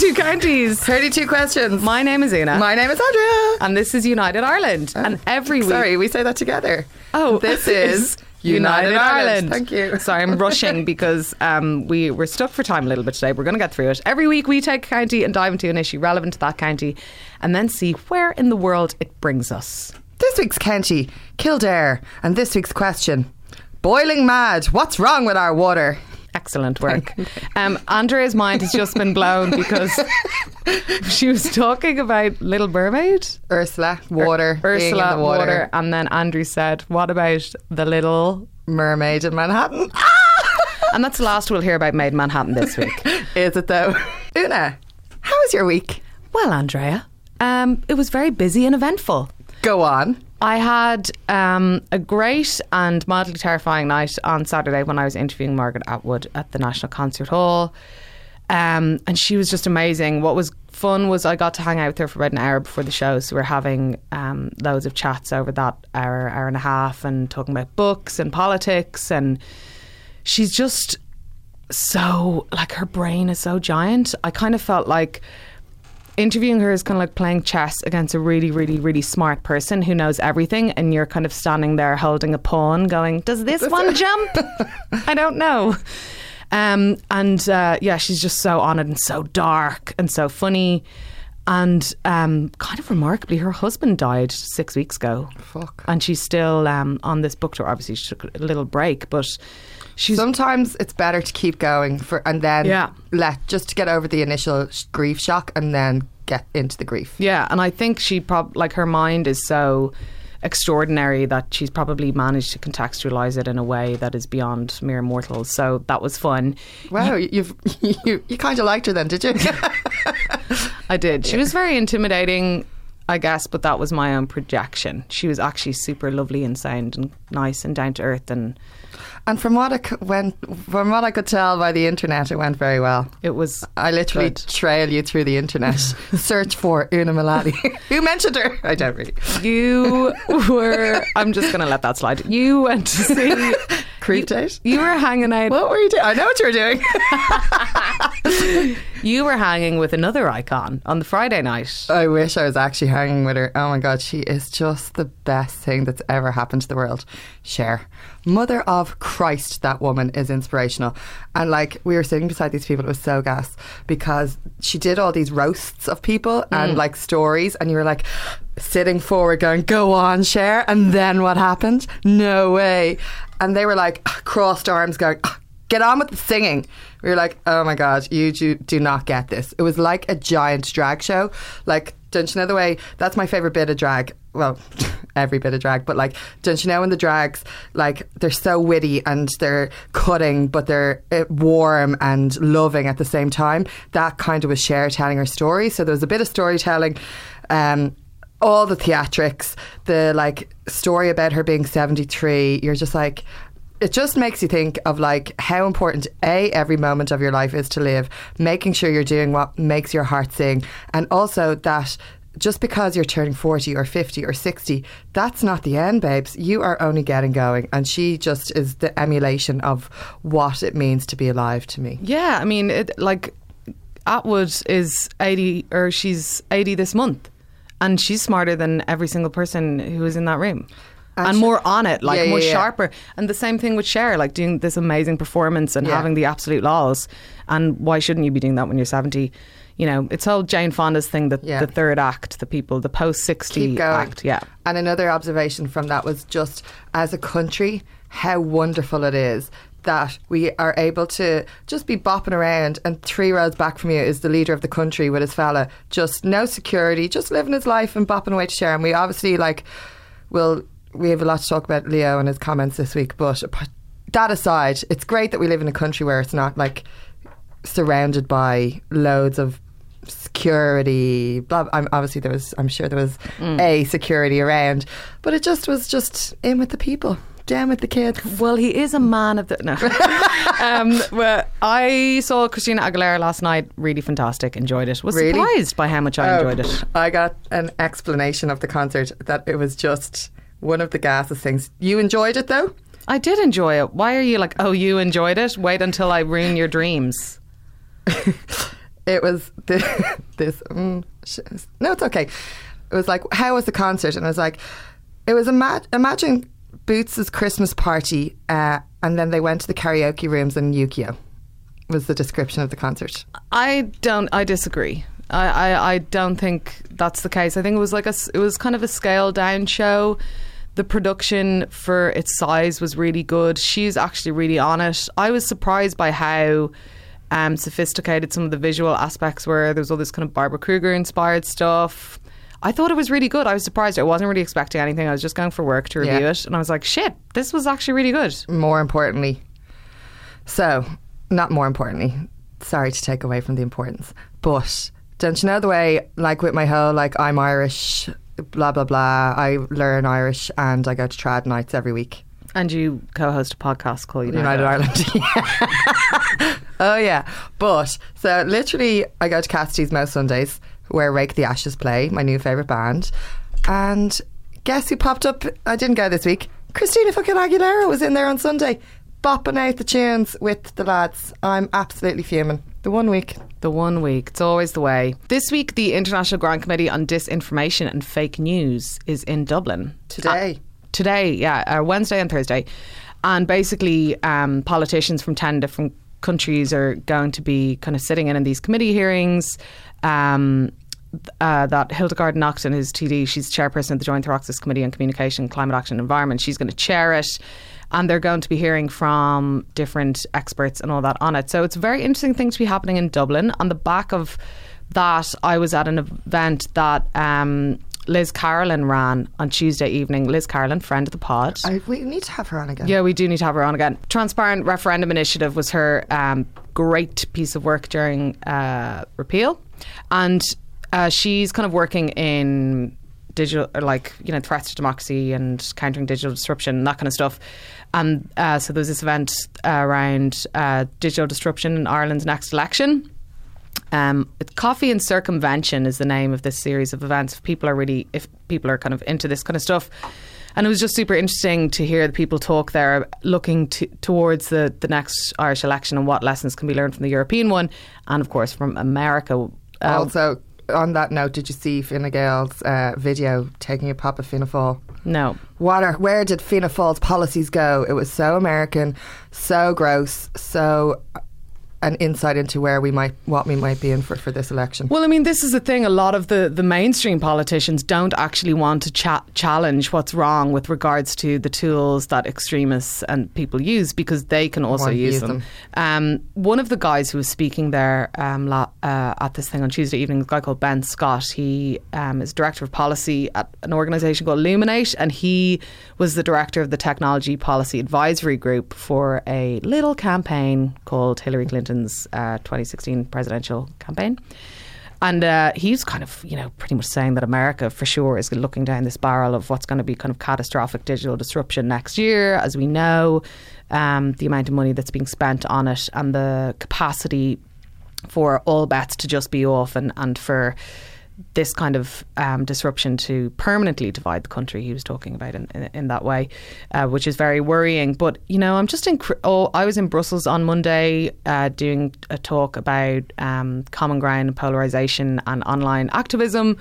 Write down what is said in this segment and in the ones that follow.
32 counties. 32 questions. My name is Una. My name is Andrea. and this is United Ireland. and every week. Sorry, we say that together. Oh, this is United, Ireland. Thank you. Sorry, I'm rushing because um, we we're stuck for time a little bit today. We're going to get through it. Every week we take a county and dive into an issue relevant to that county, and then see where in the world it brings us. This week's county, Kildare, and this week's question: Boiling mad. What's wrong with our water? Excellent work. Um, Andrea's mind has just been blown because she was talking about Little Mermaid. Ursula, water, in Ursula, the water. water. And then Andrew said, What about the little. mermaid in Manhattan. And that's the last we'll hear about Maid in Manhattan this week. Is it though? Una, how was your week? well, Andrea, um, it was very busy and eventful. Go on. I had um, a great and mildly terrifying night on Saturday when I was interviewing Margaret Atwood at the National Concert Hall. Um, and she was just amazing. What was fun was I got to hang out with her for about an hour before the show. So we are having um, loads of chats over that hour, hour and a half, and talking about books and politics. And she's just so, like, her brain is so giant. I kind of felt like interviewing her is kind of like playing chess against a really, really, really smart person who knows everything, and you're kind of standing there holding a pawn, going, "Does this one jump? I don't know." Um, and uh, yeah, she's just so on it and so dark and so funny. And um, kind of remarkably, her husband died six weeks ago. Fuck. And she's still um, on this book tour. Obviously, she took a little break, but she's Sometimes it's better to keep going for, and then Yeah. let just to get over the initial sh- grief shock, and then get into the grief. Yeah, and I think she probably like her mind is so extraordinary that she's probably managed to contextualize it in a way that is beyond mere mortals. So that was fun. Wow, you've you, you kind of liked her then, did you? I did. She was very intimidating, I guess, but that was my own projection. She was actually super lovely and sound and nice and down to earth and and from what I c- went, from what I could tell by the internet, it went very well. it was I literally Good. trail you through the internet. Search for Una Mullally. Who mentioned her? I don't really. you were I'm just gonna let that slide. You went to see Creep date. you were hanging out What were you doing? I know what you were doing. you were hanging with another icon on the Friday night. I wish I was actually hanging with her. Oh my God, she is just the best thing that's ever happened to the world. Cher. Mother of Christ, that woman is inspirational. And like, we were sitting beside these people, it was so gas because she did all these roasts of people and mm. like stories, and you were like, sitting forward going, go on, Cher. And then what happened? No way. And they were like, crossed arms going, get on with the singing. We were like, oh my God, you do, do not get this. It was like a giant drag show. Like, don't you know the way? That's my favourite bit of drag. Well, every bit of drag, but like, don't you know in the drags, like, they're so witty and they're cutting, but they're uh, warm and loving at the same time. That kind of was Cher telling her story. So there was a bit of storytelling. Um, all the theatrics, the like story about her being 73, you're just like, it just makes you think of like how important a every moment of your life is to live, making sure you're doing what makes your heart sing, and also that just because you're turning 40 or 50 or 60, that's not the end, babes. You are only getting going. And she just is the emulation of what it means to be alive to me. Yeah, I mean, it, like Atwood is eighty, or she's eighty this month, and she's smarter than every single person who is in that room. And And, more on it, like Yeah, yeah, more yeah. sharper. And the same thing with Cher, like doing this amazing performance and having the absolute laws. And why shouldn't you be doing that when you're 70? You know, it's whole Jane Fonda's thing that Yeah. the third act, the people, the post 60 Keep act. Yeah. And another observation from that was just as a country, how wonderful it is that we are able to just be bopping around and three rows back from you is the leader of the country with his fella. Just no security, just living his life and bopping away to Cher. And we obviously like will we have a lot to talk about Leo and his comments this week, but that aside, it's great that we live in a country where it's not like surrounded by loads of security. Blah. I'm, obviously, there was. I'm sure there was mm. a security around, but it just was just in with the people, down with the kids. Well, he is a man of the no. um, well, I saw Christina Aguilera last night. Really fantastic. Enjoyed it. Was Really? surprised by how much I Oh, enjoyed it. I got an explanation of the concert that it was just one of the gases things. You enjoyed it though. I did enjoy it. Why are you like, oh, you enjoyed it? Wait until I ruin your dreams. it was this. this mm, sh- no, it's okay. It was like, how was the concert? And I was like, it was ima- imagine Boots's Christmas party, uh, and then they went to the karaoke rooms in Yukio. Was the description of the concert? I don't. I disagree. I, I, I don't think that's the case. I think it was like a. It was kind of a scaled down show. The production for its size was really good. She's actually really on it. I was surprised by how um, sophisticated some of the visual aspects were. There was all this kind of Barbara Kruger inspired stuff. I thought it was really good. I was surprised. I wasn't really expecting anything. I was just going for work to review Yeah. it, and I was like, "Shit, this was actually really good." More importantly, so not more importantly. Sorry to take away from the importance, but don't you know the way, like with my whole like I'm Irish, blah blah blah. I learn Irish and I go to trad nights every week. And you co-host a podcast called United, United Ireland. oh yeah, but so literally, I go to Cassidy's most Sundays, where Rake the Ashes play, my new favorite band, and guess who popped up? I didn't go this week. Christina fucking Aguilera was in there on Sunday, bopping out the tunes with the lads. I'm absolutely fuming. The one week. The one week. It's always the way. This week, the International Grand Committee on Disinformation and Fake News is in Dublin. Today. Uh, today, yeah, uh, Wednesday and Thursday. And basically, um, politicians from 10 different countries are going to be kind of sitting in in these committee hearings. Um, uh, that Hildegarde Naughton, who's TD, she's chairperson of the Joint Oireachtas Committee on Communication, Climate Action and Environment. She's going to chair it. And they're going to be hearing from different experts and all that on it. So it's a very interesting thing to be happening in Dublin. On the back of that, I was at an event that um, Liz Carolan ran on Tuesday evening. Liz Carolan, friend of the pod. I, we need to have her on again. Yeah, we do need to have her on again. Transparent Referendum Initiative was her um, great piece of work during uh, repeal. And uh, she's kind of working in digital, or like, you know, threats to democracy and countering digital disruption that kind of stuff. And uh, so there was this event uh, around uh, digital disruption in Ireland's next election. Um, Coffee and Circumvention is the name of this series of events. If people are really, if people are kind of into this kind of stuff, and it was just super interesting to hear the people talk there, looking to, towards the the next Irish election and what lessons can be learned from the European one, and of course from America. Uh, Also, on that note, did you see Fine Gael's uh, video taking a pop at Fianna Fáil? no, What are, where did Fianna Fáil's policies go? It was so American, so gross, so an insight into where we might, what we might be in for, for this election. Well, I mean, this is the thing. A lot of the, the mainstream politicians don't actually want to cha- challenge what's wrong with regards to the tools that extremists and people use because they can also use use them. them. Um, one of the guys who was speaking there um, la- uh, at this thing on Tuesday evening, a guy called Ben Scott, he um, is director of policy at an organisation called Luminate, and he was the director of the Technology Policy Advisory Group for a little campaign called Hillary Clinton's uh, 2016 presidential campaign. And uh, he's kind of, you know, pretty much saying that America for sure is looking down this barrel of what's going to be kind of catastrophic digital disruption next year. As we know, um, the amount of money that's being spent on it and the capacity for all bets to just be off and, and for this kind of um, disruption to permanently divide the country he was talking about in, in, in that way, uh, which is very worrying. But, you know, I'm just in, oh, I was in Brussels on Monday uh, doing a talk about um, common ground and polarization and online activism.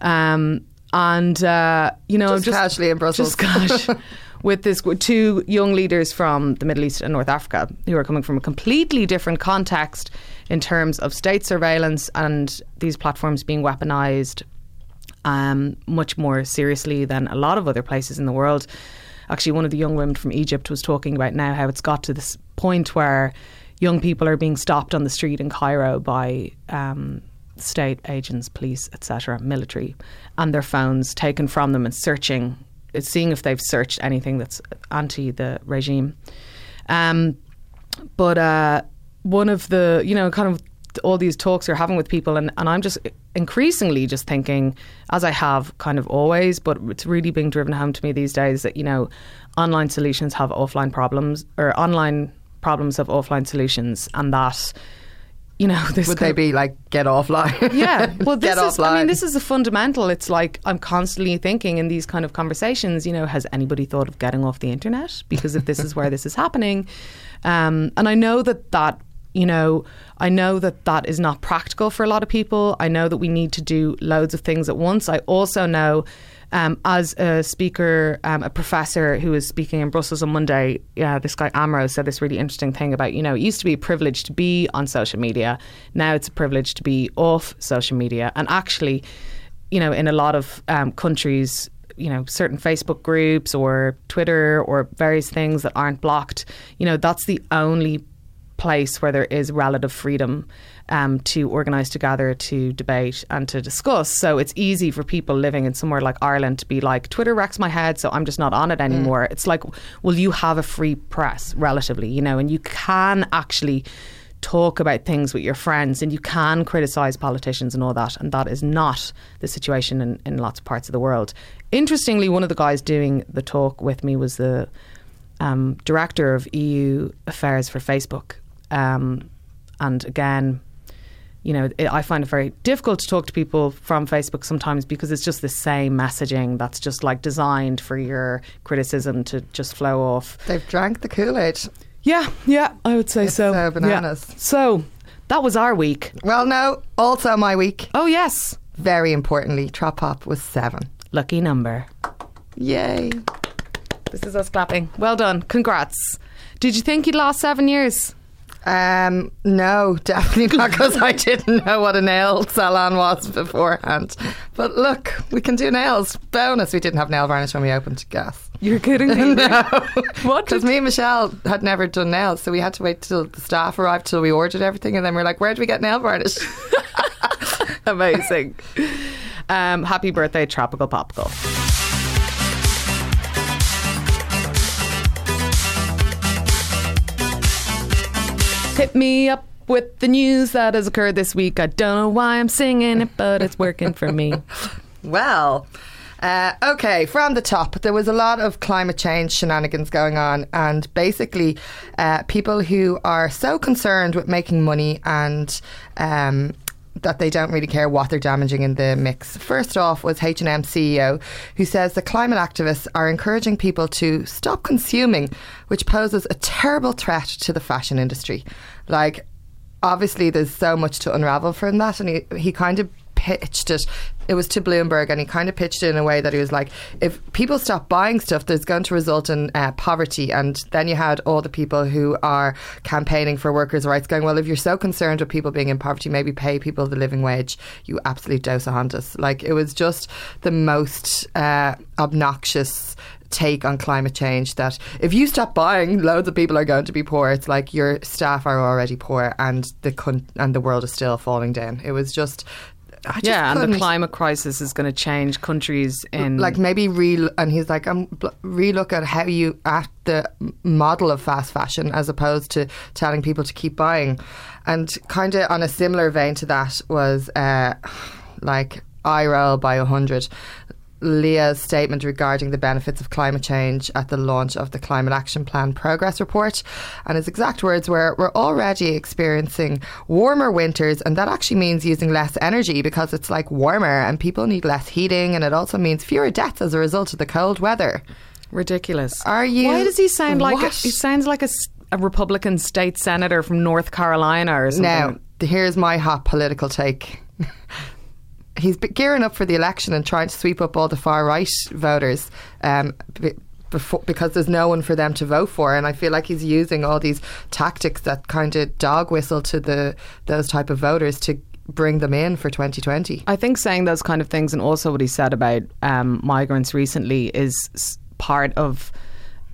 Um, and, uh, you know, Just I'm just casually in Brussels. Just cash. With this, with two young leaders from the Middle East and North Africa who are coming from a completely different context in terms of state surveillance and these platforms being weaponized um, much more seriously than a lot of other places in the world. Actually, one of the young women from Egypt was talking about now how it's got to this point where young people are being stopped on the street in Cairo by um, state agents, police, etc., military, and their phones taken from them and searching, seeing if they've searched anything that's anti the regime. Um, but uh, one of the, you know, kind of all these talks you're having with people, and, and I'm just increasingly just thinking, as I have kind of always, but it's really being driven home to me these days that, you know, online solutions have offline problems, or online problems have offline solutions, and that, you know, this Would they be like, get offline? yeah. Well, this get is. offline. I mean, this is a fundamental. It's like I'm constantly thinking in these kind of conversations. You know, has anybody thought of getting off the internet? Because if this is where this is happening, um, and I know that that you know, I know that that is not practical for a lot of people. I know that we need to do loads of things at once. I also know, um, as a speaker, um, a professor who was speaking in Brussels on Monday, yeah, this guy Amro said this really interesting thing about, you know, it used to be a privilege to be on social media. Now it's a privilege to be off social media. And actually, you know, in a lot of um, countries, you know certain Facebook groups or Twitter or various things that aren't blocked, you know that's the only place where there is relative freedom um, to organise, to gather, to debate, and to discuss. So it's easy for people living in somewhere like Ireland to be like, Twitter wrecks my head, so I'm just not on it anymore. Mm. It's like, well, you have a free press, relatively, you know, and you can actually talk about things with your friends and you can criticize politicians and all that and that is not the situation in, in lots of parts of the world interestingly one of the guys doing the talk with me was the um, director of eu affairs for facebook um, and again you know, it, I find it very difficult to talk to people from Facebook sometimes because it's just the same messaging that's just like designed for your criticism to just flow off. They've drank the Kool Aid. Yeah, yeah, I would say it's so. so bananas. Yeah. So that was our week. Well, no, also my week. Oh yes. Very importantly, Trop Pop was seven. Lucky number. Yay. This is us clapping. Well done. Congrats. Did you think you'd last seven years? Um, no, definitely not because I didn't know what a nail salon was beforehand. But look, we can do nails. Bonus, we didn't have nail varnish when we opened gas. You're kidding me? no. What? Because me and Michelle had never done nails, so we had to wait till the staff arrived till we ordered everything, and then we are like, "Where do we get nail varnish?" Amazing. Um, happy birthday, Tropical Popical. Hit me up with the news that has occurred this week. I don't know why I'm singing it, but it's working for me. well, uh, okay, from the top, there was a lot of climate change shenanigans going on, and basically, uh, people who are so concerned with making money and um, that they don't really care what they're damaging in the mix. First off was H&M CEO who says the climate activists are encouraging people to stop consuming, which poses a terrible threat to the fashion industry. Like obviously there's so much to unravel from that and he he kind of pitched it. It was to Bloomberg, and he kind of pitched it in a way that he was like, if people stop buying stuff, there's going to result in uh, poverty. And then you had all the people who are campaigning for workers' rights going, well, if you're so concerned with people being in poverty, maybe pay people the living wage. You absolute dose of. Like, it was just the most uh, obnoxious take on climate change that if you stop buying, loads of people are going to be poor. It's like your staff are already poor, and the con- and the world is still falling down. It was just yeah, and the climate crisis is going to change countries in like maybe re and he's like um relook at how you at the model of fast fashion as opposed to telling people to keep buying, and kind of on a similar vein to that was uh, like eye roll by a hundred. Leo's statement regarding the benefits of climate change at the launch of the Climate Action Plan Progress Report. And his exact words were We're already experiencing warmer winters, and that actually means using less energy because it's like warmer and people need less heating, and it also means fewer deaths as a result of the cold weather. Ridiculous. Are you? Why does he sound like a, he sounds like a, a Republican state senator from North Carolina or something? Now, here's my hot political take. he's gearing up for the election and trying to sweep up all the far right voters. Um, before, because there's no one for them to vote for, and I feel like he's using all these tactics that kind of dog whistle to the those type of voters to bring them in for 2020. I think saying those kind of things, and also what he said about um, migrants recently, is part of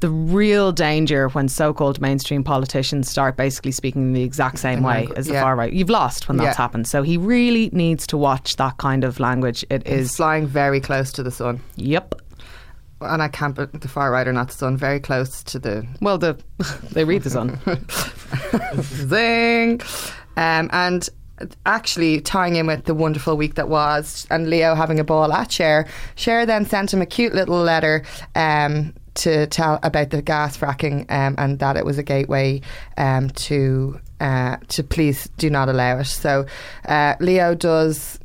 the real danger when so-called mainstream politicians start basically speaking the exact same way as the yeah. far right. You've lost when that's Yeah. happened. So he really needs to watch that kind of language. It He's is, flying very close to the sun, yep. and I can't. But the far right are not the sun. Very close to the Well, the they read the sun. Zing. Um, and actually tying in with the wonderful week that was and Leo having a ball at Cher, Cher then sent him a cute little letter um, to tell about the gas fracking um, and that it was a gateway um, to uh, to please do not allow it. So uh, Leo does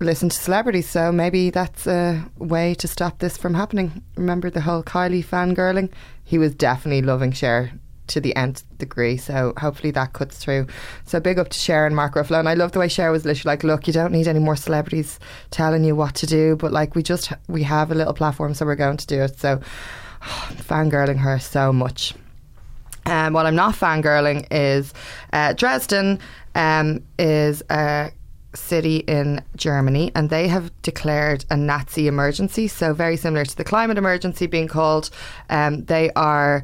listen to celebrities, so maybe that's a way to stop this from happening. Remember the whole Kylie fangirling? He was definitely loving Cher to the nth degree. So hopefully that cuts through. So big up to Cher and Mark Ruffalo. And I love the way Cher was literally like, look, you don't need any more celebrities telling you what to do, but like we just we have a little platform, so we're going to do it. So fangirling her so much. Um, what I'm not fangirling is uh, Dresden um, is a city in Germany, and they have declared a Nazi emergency. So very similar to the climate emergency being called. Um, they are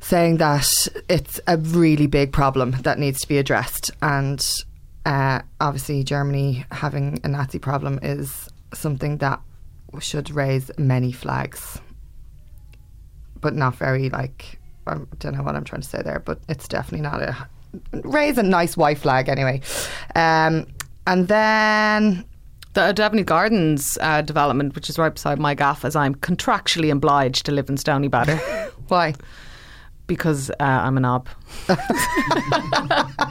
saying that it's a really big problem that needs to be addressed, and uh, obviously Germany having a Nazi problem is something that should raise many flags, but not very like I don't know what I'm trying to say there, but it's definitely not a raise a nice white flag anyway. Um, and then O'Devaney Gardens uh, development, which is right beside my gaff, as I'm contractually obliged to live in Stoneybatter why? because uh, I'm a knob.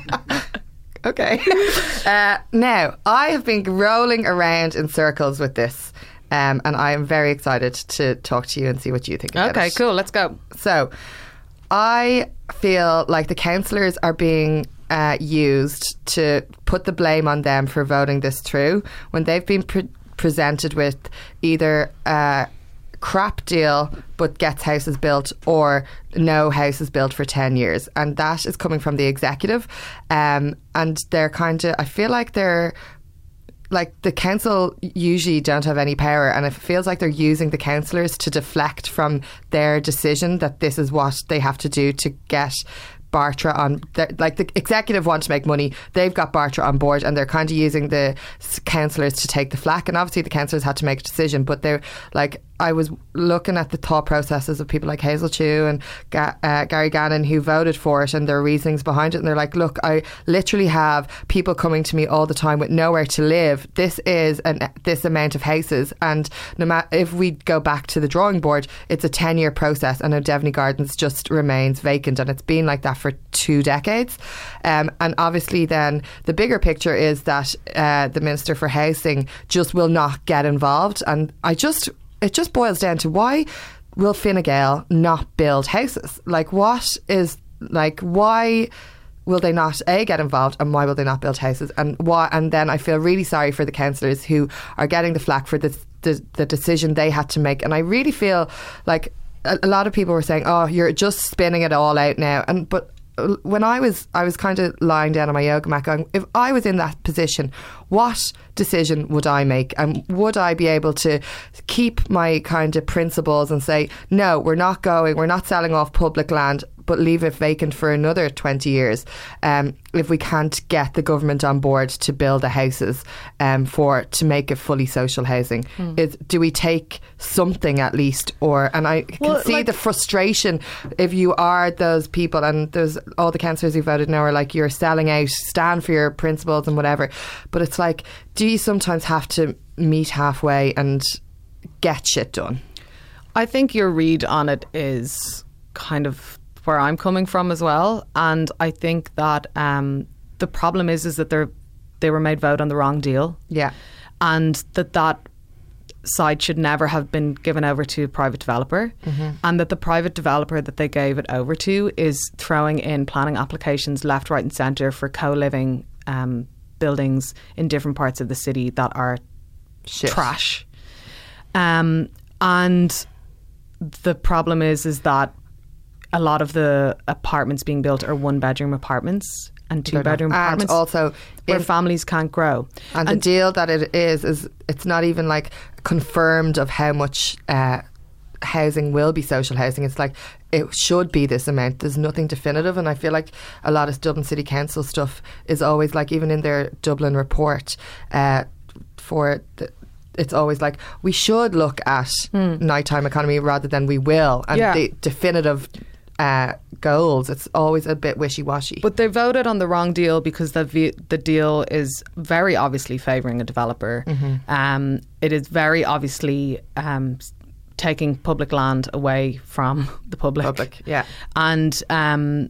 Okay. uh, now I have been rolling around in circles with this. Um, and I am very excited to talk to you and see what you think. About Okay, it. cool. Let's go. So, I feel like the councillors are being uh, used to put the blame on them for voting this through when they've been pre- presented with either a crap deal but gets houses built or no houses built for 10 years. And that is coming from the executive. Um, and they're kind of, I feel like they're like the council usually don't have any power and it feels like they're using the councillors to deflect from their decision that this is what they have to do to get Bartra on like the executive want to make money. They've got Bartra on board and they're kind of using the councillors to take the flack and obviously the councillors had to make a decision but they're like I was looking at the thought processes of people like Hazel Chu and Ga- uh, Gary Gannon who voted for it and their reasonings behind it. And they're like, look, I literally have people coming to me all the time with nowhere to live. This is an, this amount of houses. And no matter if we go back to the drawing board, it's a 10 year process. And Devaney Gardens just remains vacant. And it's been like that for two decades. Um, and obviously, then the bigger picture is that uh, the Minister for Housing just will not get involved. And I just it just boils down to why will Fine Gael not build houses? Like, what is like why? Will they not a get involved, and why will they not build houses? And why? And then I feel really sorry for the councillors who are getting the flack for the, the the decision they had to make. And I really feel like a, a lot of people were saying, "Oh, you're just spinning it all out now." And but when I was I was kind of lying down on my yoga mat going, if I was in that position, what decision would I make? And would I be able to keep my kind of principles and say, no, we're not going, we're not selling off public land, but leave it vacant for another 20 years um, if we can't get the government on board to build the houses um, for to make it fully social housing. Is do we take something at least or and I can Well, see like- the frustration if you are those people and there's all the councillors who voted now are like you're selling out stand for your principles and whatever. But it's like do you sometimes have to meet halfway and get shit done? I think your read on it is kind of where I'm coming from as well, and I think that um, the problem is is that they're they were made vote on the wrong deal, yeah. And that that side should never have been given over to a private developer, and that the private developer that they gave it over to is throwing in planning applications left, right, and centre for co-living um, buildings in different parts of the city that are shit. trash. Um, and the problem is, is that a lot of the apartments being built are one bedroom apartments and two bedroom and apartments also where families can't grow. And, the deal that it is is it's not even like confirmed of how much uh, housing will be social housing. It's like it should be this amount. There's nothing definitive, and I feel like a lot of Dublin City Council stuff is always like even in their Dublin report uh, for. The, it's always like we should look at nighttime economy rather than we will, and Yeah. the definitive uh, goals. It's always a bit wishy washy. But they voted on the wrong deal because the v- the deal is very obviously favouring a developer. Um, it is very obviously um, taking public land away from the public. Public, yeah. And um,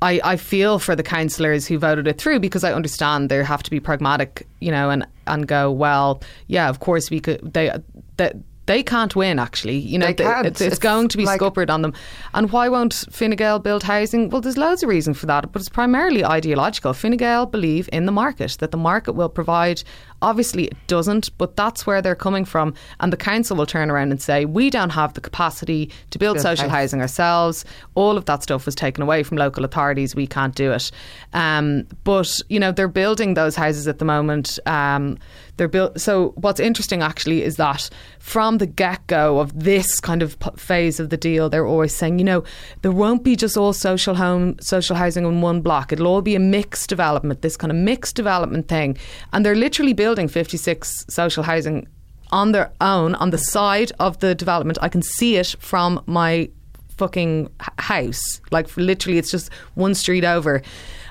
I, I feel for the councillors who voted it through because I understand they have to be pragmatic, you know, and, and go, well, yeah, of course we could. They, they they can't win. Actually, you know, They. It's, it's It's going to be like- scuppered on them. And why won't Fine Gael build housing? Well, there's loads of reason for that, but it's primarily ideological. Fine Gael believe in the market that the market will provide. Obviously, it doesn't, but that's where they're coming from. And the council will turn around and say, "We don't have the capacity to build Build social house. housing ourselves. All of that stuff was taken away from local authorities. We can't do it." Um, but you know, they're building those houses at the moment. Um, they're built. So what's interesting actually is that from the get go of this kind of p- phase of the deal, they're always saying, you know, there won't be just all social home, social housing in one block. It'll all be a mixed development, this kind of mixed development thing. And they're literally building 56 social housing on their own on the side of the development. I can see it from my fucking house. Like literally, it's just one street over,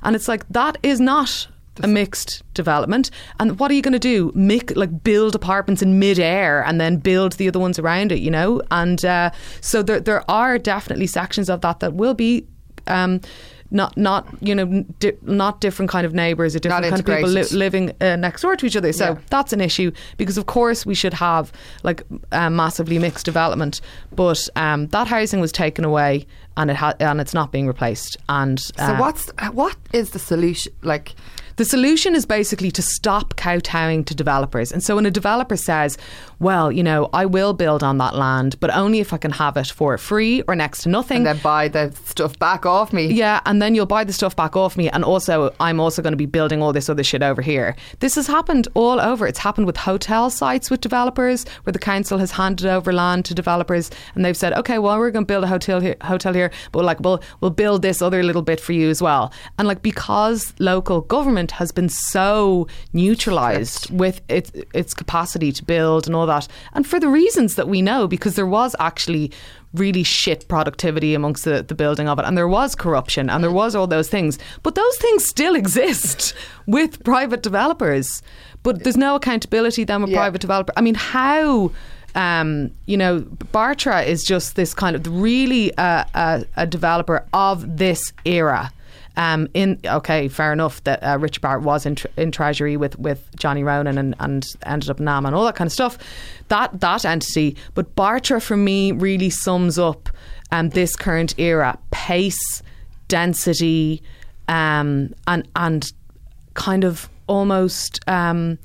and it's like that is not a mixed development. And what are you going to do? Make like build apartments in midair and then build the other ones around it, you know? And uh, so there there are definitely sections of that that will be. Um, not, not you know, di- not different kind of neighbours, or different kind of people li- living uh, next door to each other. So Yeah. that's an issue because, of course, we should have like uh, massively mixed development. But um, that housing was taken away, and it ha- and it's not being replaced. And So uh, what's what is the solution? Like, the solution is basically to stop kowtowing to developers. And so when a developer says, well, you know, I will build on that land, but only if I can have it for free or next to nothing. and then buy the stuff back off me. Yeah, and then you'll buy the stuff back off me, and also I'm also going to be building all this other shit over here. This has happened all over. It's happened with hotel sites with developers, where the council has handed over land to developers, and they've said, okay, well we're going to build a hotel here, hotel here, but like we'll we'll build this other little bit for you as well. And like because local government has been so neutralised with its its capacity to build and all that, and for the reasons that we know, because there was actually really shit productivity amongst the, the building of it and there was corruption and there was all those things. But those things still exist with private developers. But there's no accountability then with Yeah. private developer. I mean how um, you know Bartra is just this kind of really uh, a, a developer of this era um, in okay, fair enough that uh, Richard Barrett was in, tr- in Treasury with, with Johnny Ronan and, and ended up NAM and all that kind of stuff. That that entity, but Bartra for me really sums up um, this current era: pace, density, um, and and kind of almost um,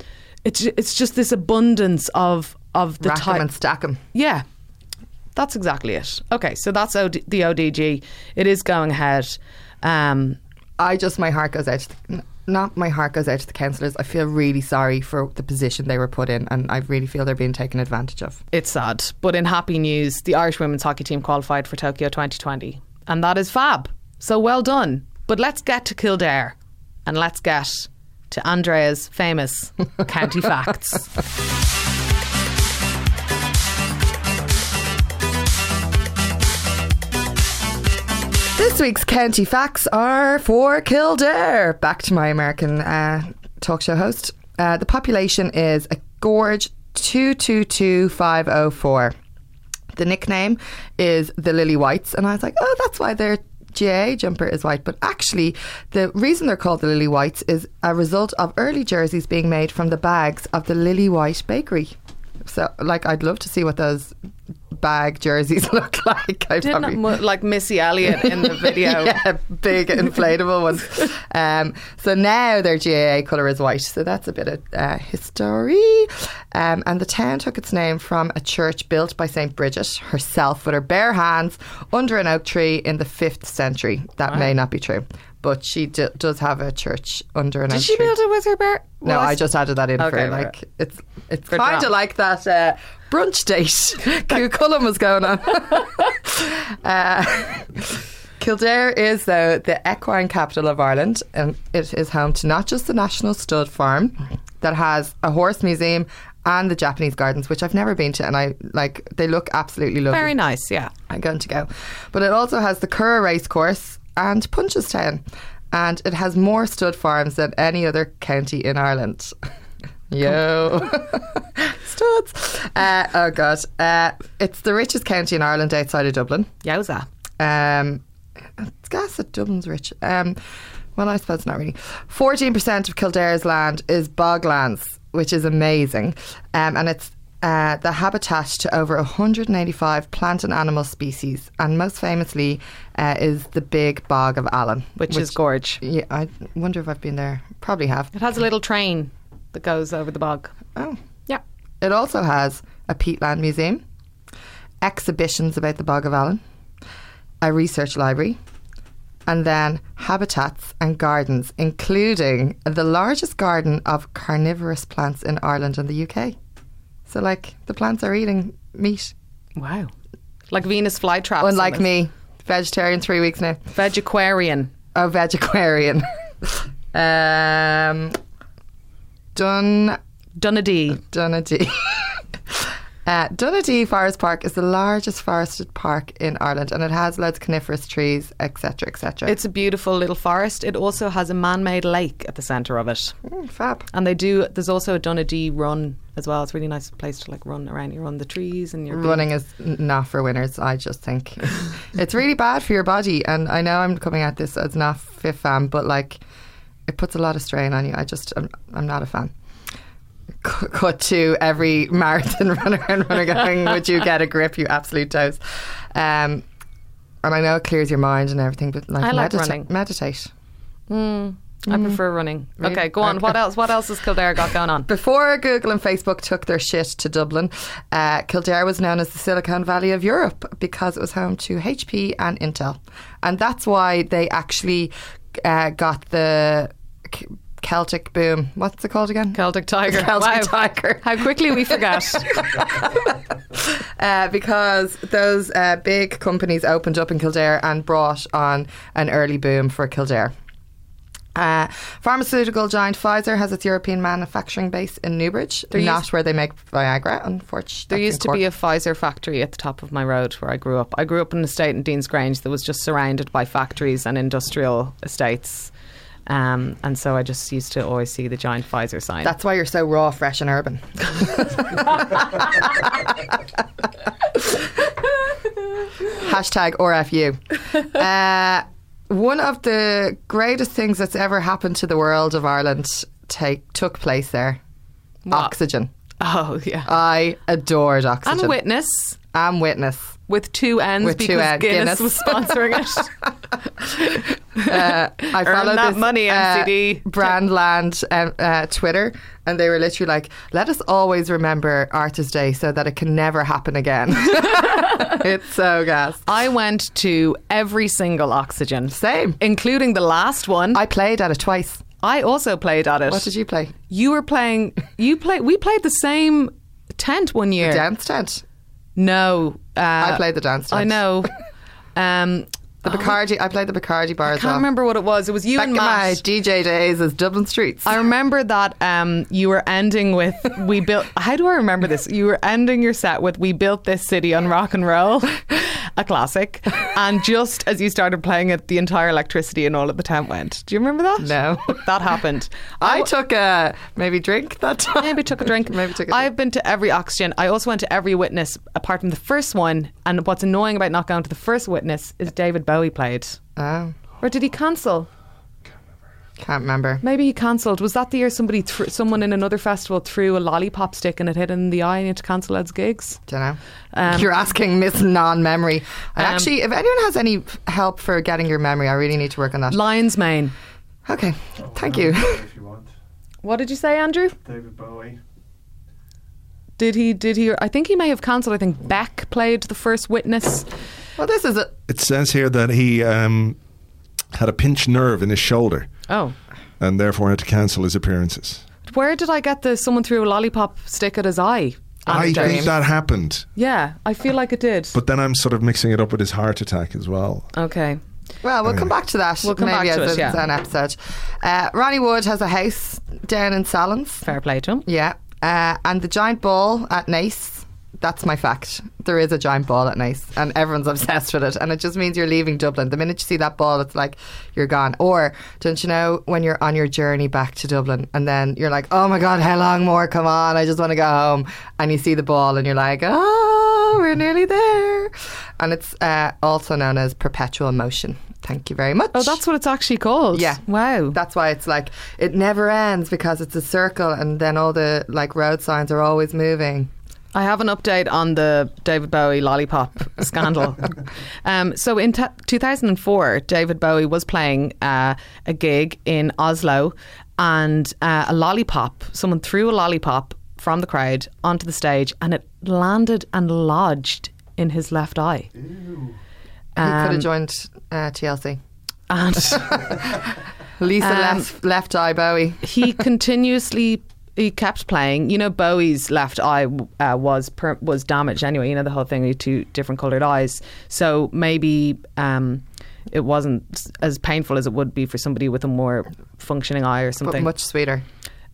it's it's just this abundance of of the Rack type. and stack 'em. Yeah, that's exactly it. Okay, so that's OD- the ODG. It is going ahead. Um, I just my heart goes out. To the, not my heart goes out to the councillors. I feel really sorry for the position they were put in, and I really feel they're being taken advantage of. it's sad. But in happy news, the Irish women's hockey team qualified for Tokyo 2020. And that is fab. So well done. But let's get to Kildare and let's get to Andrea's famous county facts. This week's county facts are for Kildare. Back to my American uh, talk show host. Uh, the population is a gorge 222504. The nickname is the Lily Whites, and I was like, oh, that's why their GA jumper is white. But actually, the reason they're called the Lily Whites is a result of early jerseys being made from the bags of the Lily White Bakery. So, like, I'd love to see what those bag jerseys look like. I Didn't probably- mo- like Missy Elliott in the video? yeah, big inflatable ones. Um, so now their GAA colour is white. So that's a bit of uh, history. Um, and the town took its name from a church built by St. Bridget herself with her bare hands under an oak tree in the 5th century. That may not be true. But she d- does have a church under an oak tree. Did oak she build it with her bare? No, well, I just added that in Okay, for right. like it's it's kind of like that uh, brunch date Cú Chulainn was going on. uh, Kildare is though the equine capital of Ireland, and it is home to not just the National Stud Farm that has a horse museum and the Japanese gardens, which I've never been to, and I like they look absolutely lovely. Very nice, yeah. I'm going to go. But it also has the Curragh Racecourse and Punchestown. And it has more stud farms than any other county in Ireland. Yo. Studs. Uh, oh, God. Uh, it's the richest county in Ireland outside of Dublin. Yowza. Um, it's gas that Dublin's rich. Um, well, I suppose not really. 14% of Kildare's land is boglands, which is amazing. Um, and it's uh, the habitat to over 185 plant and animal species, and most famously uh, is the Big Bog of Allen, which, is gorge. Yeah, I wonder if I've been there. Probably have. It has a little train that goes over the bog. Oh, Yeah. It also has a peatland museum, exhibitions about the Bog of Allen, a research library, and then habitats and gardens, including the largest garden of carnivorous plants in Ireland and the UK. So, like, the plants are eating meat. Wow. Like Venus flytraps. Unlike me, vegetarian three weeks now. Vegequarian. Oh, vegetarian. um, Dun Donadea. Donadea. uh, Donadea Forest Park is the largest forested park in Ireland, and it has loads of coniferous trees, etc., etc. It's a beautiful little forest. It also has a man-made lake at the centre of it. Mm, fab. And they do. There's also a Donadea run as well. It's a really nice place to like run around. You run the trees and you're being- Running is not for winners. I just think it's really bad for your body, and I know I'm coming at this as not fit fan, but like it puts a lot of strain on you. I just I'm, I'm not a fan. C- Cut to every marathon runner and runner going, would you get a grip, you absolute toes? Um, and I know it clears your mind and everything, but like I like medita- running. meditate. Mm, I prefer running. Really? Okay, go on. What else? What else has Kildare got going on? Before Google and Facebook took their shit to Dublin, uh, Kildare was known as the Silicon Valley of Europe because it was home to HP and Intel. And that's why they actually uh, got the Celtic boom. What's it called again? Celtic Tiger. Celtic Wow. Tiger. How quickly we forget. Uh, because those uh, big companies opened up in Kildare and brought on an early boom for Kildare. Uh, pharmaceutical giant Pfizer has its European manufacturing base in Newbridge, There not used- where they make Viagra, unfortunately. There used to be a Pfizer factory at the top of my road where I grew up. I grew up in an estate in Deansgrange that was just surrounded by factories and industrial estates. Um, and so I just used to always see the giant Pfizer sign. That's why you're so raw, fresh, and urban. Hashtag RFU. Uh, one of the greatest things that's ever happened to the world of Ireland take took place there. What? Oxygen. oh, yeah. I adored oxygen. and Witness I'm witness. with two N's With two because N- Guinness, Guinness. was sponsoring it. Uh, I followed that this money, uh, MCD. Brandland um, uh, Twitter, and they were literally like, "Let us always remember Arthur's Day so that it can never happen again." it's so gas. I went to every single Oxygen, Same. including the last one. I, played at it twice. I also played at it. What did you play? You were playing. You play. We played the same tent one year. Dance tent. No, uh, I played the dance tent. I know. Um, The Bacardi. I played the Bacardi bar as can't well. remember what it was. It was you Back and in my DJ days as Dublin streets. I remember that um, you were ending with "We built." How do I remember this? You were ending your set with "We built this city on rock and roll," a classic. And just as you started playing it, the entire electricity and all of the tent went. Do you remember that? No. that happened. I w- took a maybe drink that time. Maybe took a drink. Maybe took a drink. I've been to every oxygen. I also went to every witness apart from the first one. And what's annoying about not going to the first witness is David Bowie played. Oh, Or did he cancel? can't remember. Maybe he cancelled. Was that the year somebody, thr someone in another festival threw a lollipop stick and it hit him in the eye and he had to cancel Ed's gigs? Don't know. Um, You're asking Miss Non-Memory. I Um, actually, if anyone has any help for getting your memory, I really need to work on that. Lion's Mane. Okay, thank you. if you want. What did you say, Andrew? David Bowie. Did he? Did he? I think he may have cancelled. I think Beck played the first witness. Well, this is a It says here that he um, had a pinched nerve in his shoulder Oh, and therefore had to cancel his appearances. where did I get the someone threw a lollipop stick at his eye? I anecdote? think that happened, Yeah, I feel like it did. but then I'm sort of mixing it up with his heart attack as well. okay. well. We'll come back to that. We'll come maybe back to as it, a- yeah. an episode. Uh, Ronnie Wood has a house down in Sallins. Fair play to him. Yeah, uh, and the giant ball at Naas. That's my fact. There is a giant ball at Naas, and everyone's obsessed with it. And it just means you're leaving Dublin. The minute you see that ball, it's like you're gone. Or don't you know when you're on your journey back to Dublin, and then you're like, "Oh my god, how long more? Come on, I just want to go home." And you see the ball, and you're like, "Oh, we're nearly there." And it's uh, also known as perpetual motion. Thank you very much. Oh, that's what it's actually called. Yeah. Wow. That's why it's like it never ends because it's a circle and then all the like road signs are always moving. I have an update on the David Bowie lollipop scandal. Um, so in t- 2004, David Bowie was playing uh, a gig in Oslo, and uh, a lollipop, someone threw a lollipop from the crowd onto the stage, and it landed and lodged in his left eye. He could Um, have joined uh, TLC. And Lisa Um, left, left eye Bowie. he continuously he kept playing. You know, Bowie's left eye uh, was per, was damaged anyway. You know the whole thing. He had two different coloured eyes, so maybe um, it wasn't as painful as it would be for somebody with a more functioning eye or But something. much sweeter.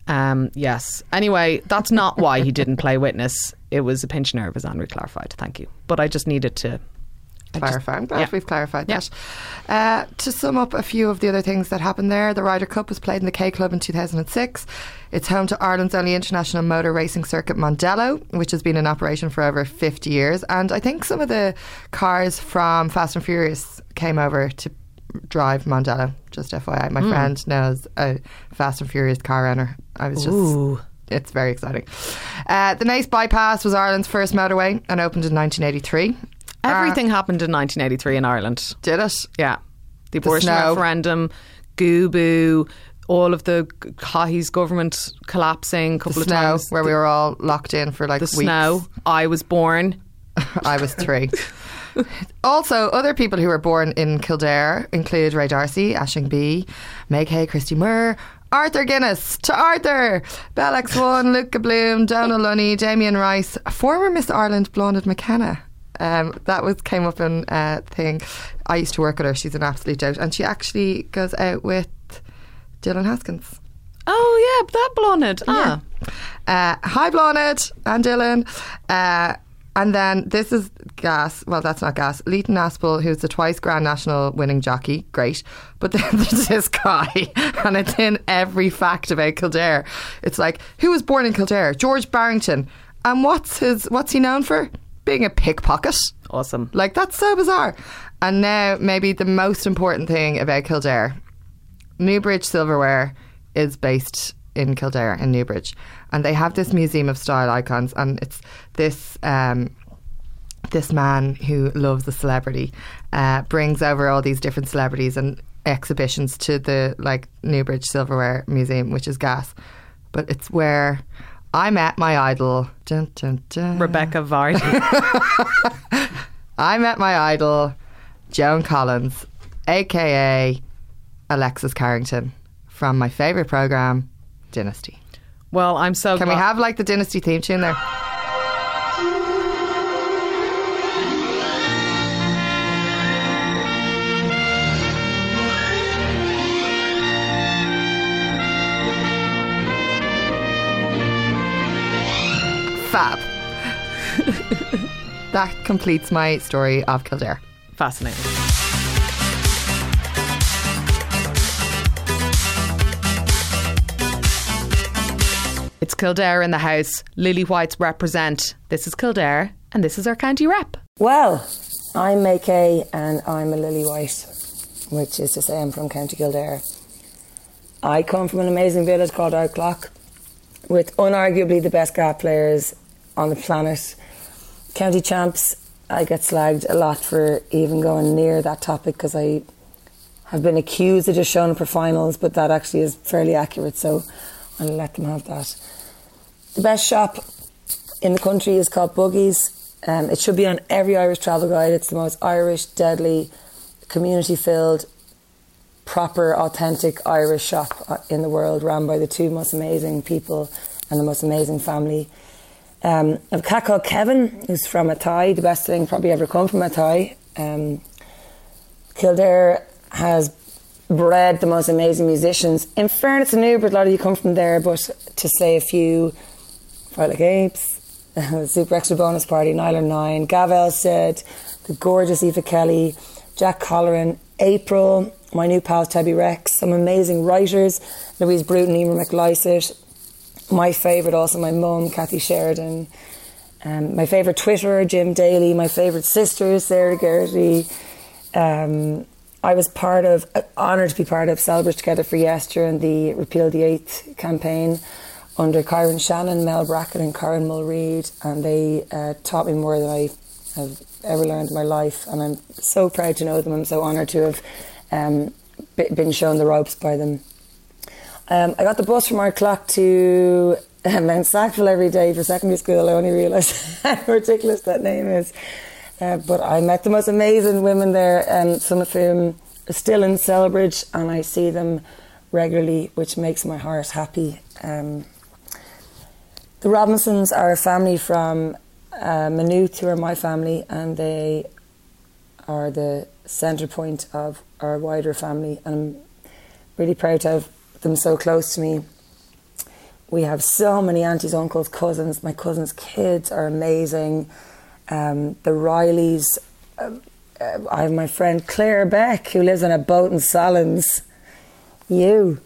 Um, yes. Anyway, that's not why he didn't play Witness. It was a pinched nerve, as Andrew clarified. Thank you. But I just needed to. I just- Clarify. I'm glad yeah. we've clarified Yeah. that. Uh, to sum up a few of the other things that happened there, the Ryder Cup was played in the K Club in 2006. It's home to Ireland's only international motor racing circuit, Mondello, which has been in operation for over 50 years. And I think some of the cars from Fast and Furious came over to drive Mondello. Just FYI, my friend knows a Fast and Furious car owner. I was just Ooh. it's very exciting. Uh, the Naas Bypass was Ireland's first motorway and opened in 1983. Uh, Everything happened in 1983 in Ireland. Did it? Yeah. The abortion snow. referendum, Gubu, all of the Haughey's government collapsing a couple The of snow, times. where we were all locked in for like the weeks. snow. I was born. I was three. also, other people who were born in Kildare include Ray D'Arcy, Aisling Bea, Meg Hay, Christy Moore, Arthur Guinness, to Arthur, Bell X1, Luka Bloom, Donal Lunny, Damien Rice, former Miss Ireland Blonded McKenna. Um, that was came up in uh, thing. I used to work with her. She's an absolute dote, and she actually goes out with Dylan Haskins. Oh, yeah, that blonde. Ah. Uh, hi, Bloned and Dylan. Uh, and then this is Gas. Well, that's not Gas. Leighton Aspell, who's the twice Grand National winning jockey. Great. But then there's this guy, and it's in every fact about Kildare. It's like, who was born in Kildare? George Barrington. And what's his? What's he known for? Being a pickpocket. Awesome. Like that's so bizarre. And now maybe the most important thing about Kildare, Newbridge Silverware is based in Kildare in Newbridge, and they have this museum of style icons, and it's this. Um, this man who loves a celebrity uh, brings over all these different celebrities and exhibitions to the like Newbridge Silverware Museum, which is gas. But it's where I met my idol. Dun, dun, dun. Rebecca Vardy. I met my idol, Joan Collins, aka Alexis Carrington, from my favourite programme, Dynasty. well, I'm so Can we have like the Dynasty theme tune there? Fab. that completes my story of Kildare. Fascinating. It's Kildare in the house. Lily White's represent. This is Kildare, and this is our county rep. Well, I'm May Kay and I'm a Lily White, which is to say I'm from County Kildare. I come from an amazing village called Ardclough with unarguably the best GAA players on the planet. County champs, I get slagged a lot for even going near that topic because I have been accused of just showing up for finals, but that actually is fairly accurate, so I'll let them have that. The best shop in the country is called Buggies. Um, it should be on every Irish travel guide. It's the most Irish, deadly, community filled, proper, authentic Irish shop uh, in the world, run by the two most amazing people and the most amazing family. Um, a cat called Kevin, who's from Athy, the best thing probably ever come from Athy. Um, Kildare has bred the most amazing musicians. In fairness to Newbridge, a lot of you come from there, but to say a few, Violet Apes, Super Extra Bonus Party, Nyler 9, Gavel said, the gorgeous Eva Kelly, Jack Colleran, April, my new pal Tabby Rex, some amazing writers, Louise Bruton, Emer McLysaght, my favourite also my mum, Kathy Sheridan, um, my favourite Twitterer, Jim Daly, my favourite sister, Sarah Gertie. Um, I was part of, uh, honoured to be part of Celebrate Together for Yes during the Repeal the Eighth campaign. under Kyron Shannon, Mel Brackett, and Karen Mulreed, and they uh, taught me more than I have ever learned in my life. And I'm so proud to know them. I'm so honoured to have um, been shown the ropes by them. Um, I got the bus from Ardclough to uh, Mount Sackville every day for secondary school. I only realised how ridiculous that name is. Uh, but I met the most amazing women there, and some of whom are still in Celbridge, and I see them regularly, which makes my heart happy. Um, the Robinsons are a family from uh, Maynooth, who are my family, and they are the centre point of our wider family. And I'm really proud to have them so close to me. We have so many aunties, uncles, cousins. My cousins' kids are amazing. Um, the Rileys. Uh, uh, I have my friend Claire Beck, who lives on a boat in Sallins. You.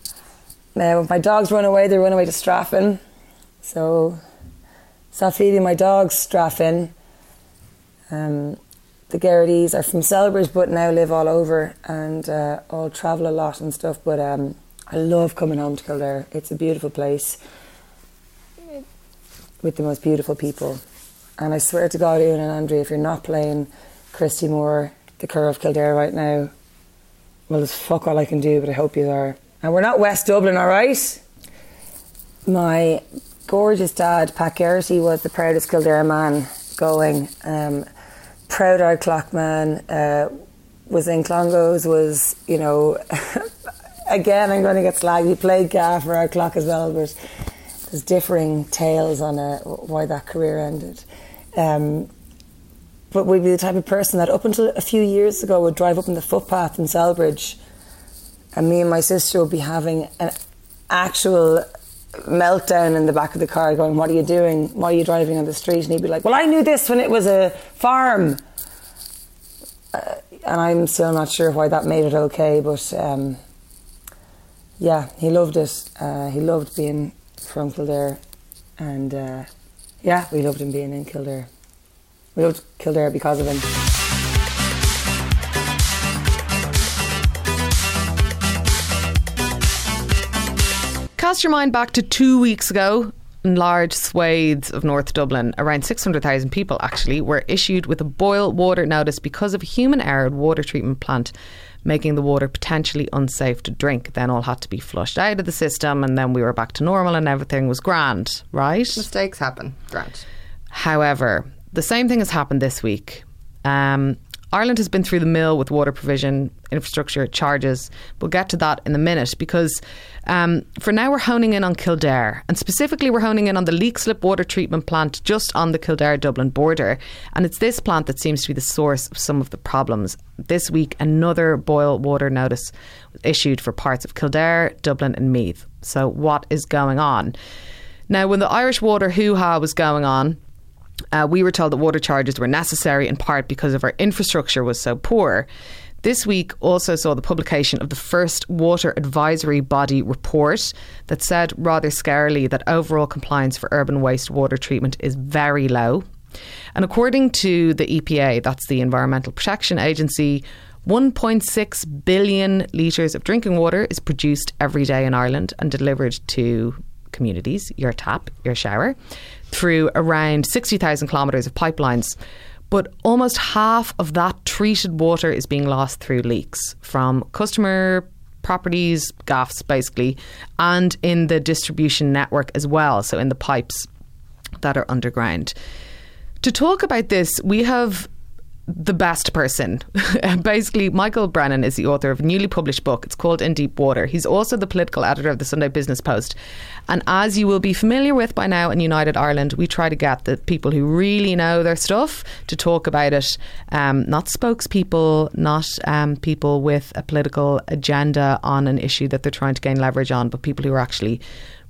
Now, if my dogs run away, they run away to Straffan. So, stop feeding my dogs, Straffan. Um, the Garrity's are from Celbridge but now live all over and uh, all travel a lot and stuff. But um, I love coming home to Kildare. It's a beautiful place with the most beautiful people. And I swear to God, Ian and Andrea, if you're not playing Christy Moore, the Curragh of Kildare right now, well, it's fuck all I can do, but I hope you are. And we're not West Dublin, all right? My gorgeous dad, Pat Geraghty, was the proudest Kildare man going. Um, proud Ardclough man. Uh, was in Clongowes, was, you know, again, I'm going to get slagged. He played gaff for Ardclough as well, but there's differing tales on uh, why that career ended. Um, but we'd be the type of person that up until a few years ago would drive up in the footpath in Celbridge and me and my sister would be having an actual meltdown in the back of the car going, What are you doing? Why are you driving on the street? And he'd be like, Well, I knew this when it was a farm. Uh, and I'm still not sure why that made it okay, but um, yeah, he loved it. Uh, he loved being from Kildare, and uh, yeah, we loved him being in Kildare. We loved Kildare because of him. Cast your mind back to two weeks ago. In large swathes of North Dublin, around 600,000 people actually, were issued with a boil water notice because of a human error at water treatment plant making the water potentially unsafe to drink. Then all had to be flushed out of the system, and then we were back to normal and everything was grand, right? Mistakes happen, grand. However, the same thing has happened this week. Um, Ireland has been through the mill with water provision, infrastructure, charges. We'll get to that in a minute because um, for now we're honing in on Kildare and specifically we're honing in on the Leixlip water treatment plant just on the Kildare Dublin border. And it's this plant that seems to be the source of some of the problems. This week, another boil water notice issued for parts of Kildare, Dublin, and Meath. So, what is going on? Now, when the Irish water hoo ha was going on, uh, we were told that water charges were necessary in part because of our infrastructure was so poor. This week also saw the publication of the first water advisory body report that said rather scarily that overall compliance for urban wastewater treatment is very low. And according to the EPA, that's the Environmental Protection Agency, 1.6 billion litres of drinking water is produced every day in Ireland and delivered to communities, your tap, your shower through around 60,000 kilometres of pipelines. But almost half of that treated water is being lost through leaks from customer properties, gaffs basically, and in the distribution network as well, so in the pipes that are underground. To talk about this, we have the best person. Basically, Michael Brennan is the author of a newly published book. It's called In Deep Water. He's also the political editor of the Sunday Business Post. And as you will be familiar with by now in United Ireland, we try to get the people who really know their stuff to talk about it. Um, not spokespeople, not um, people with a political agenda on an issue that they're trying to gain leverage on, but people who are actually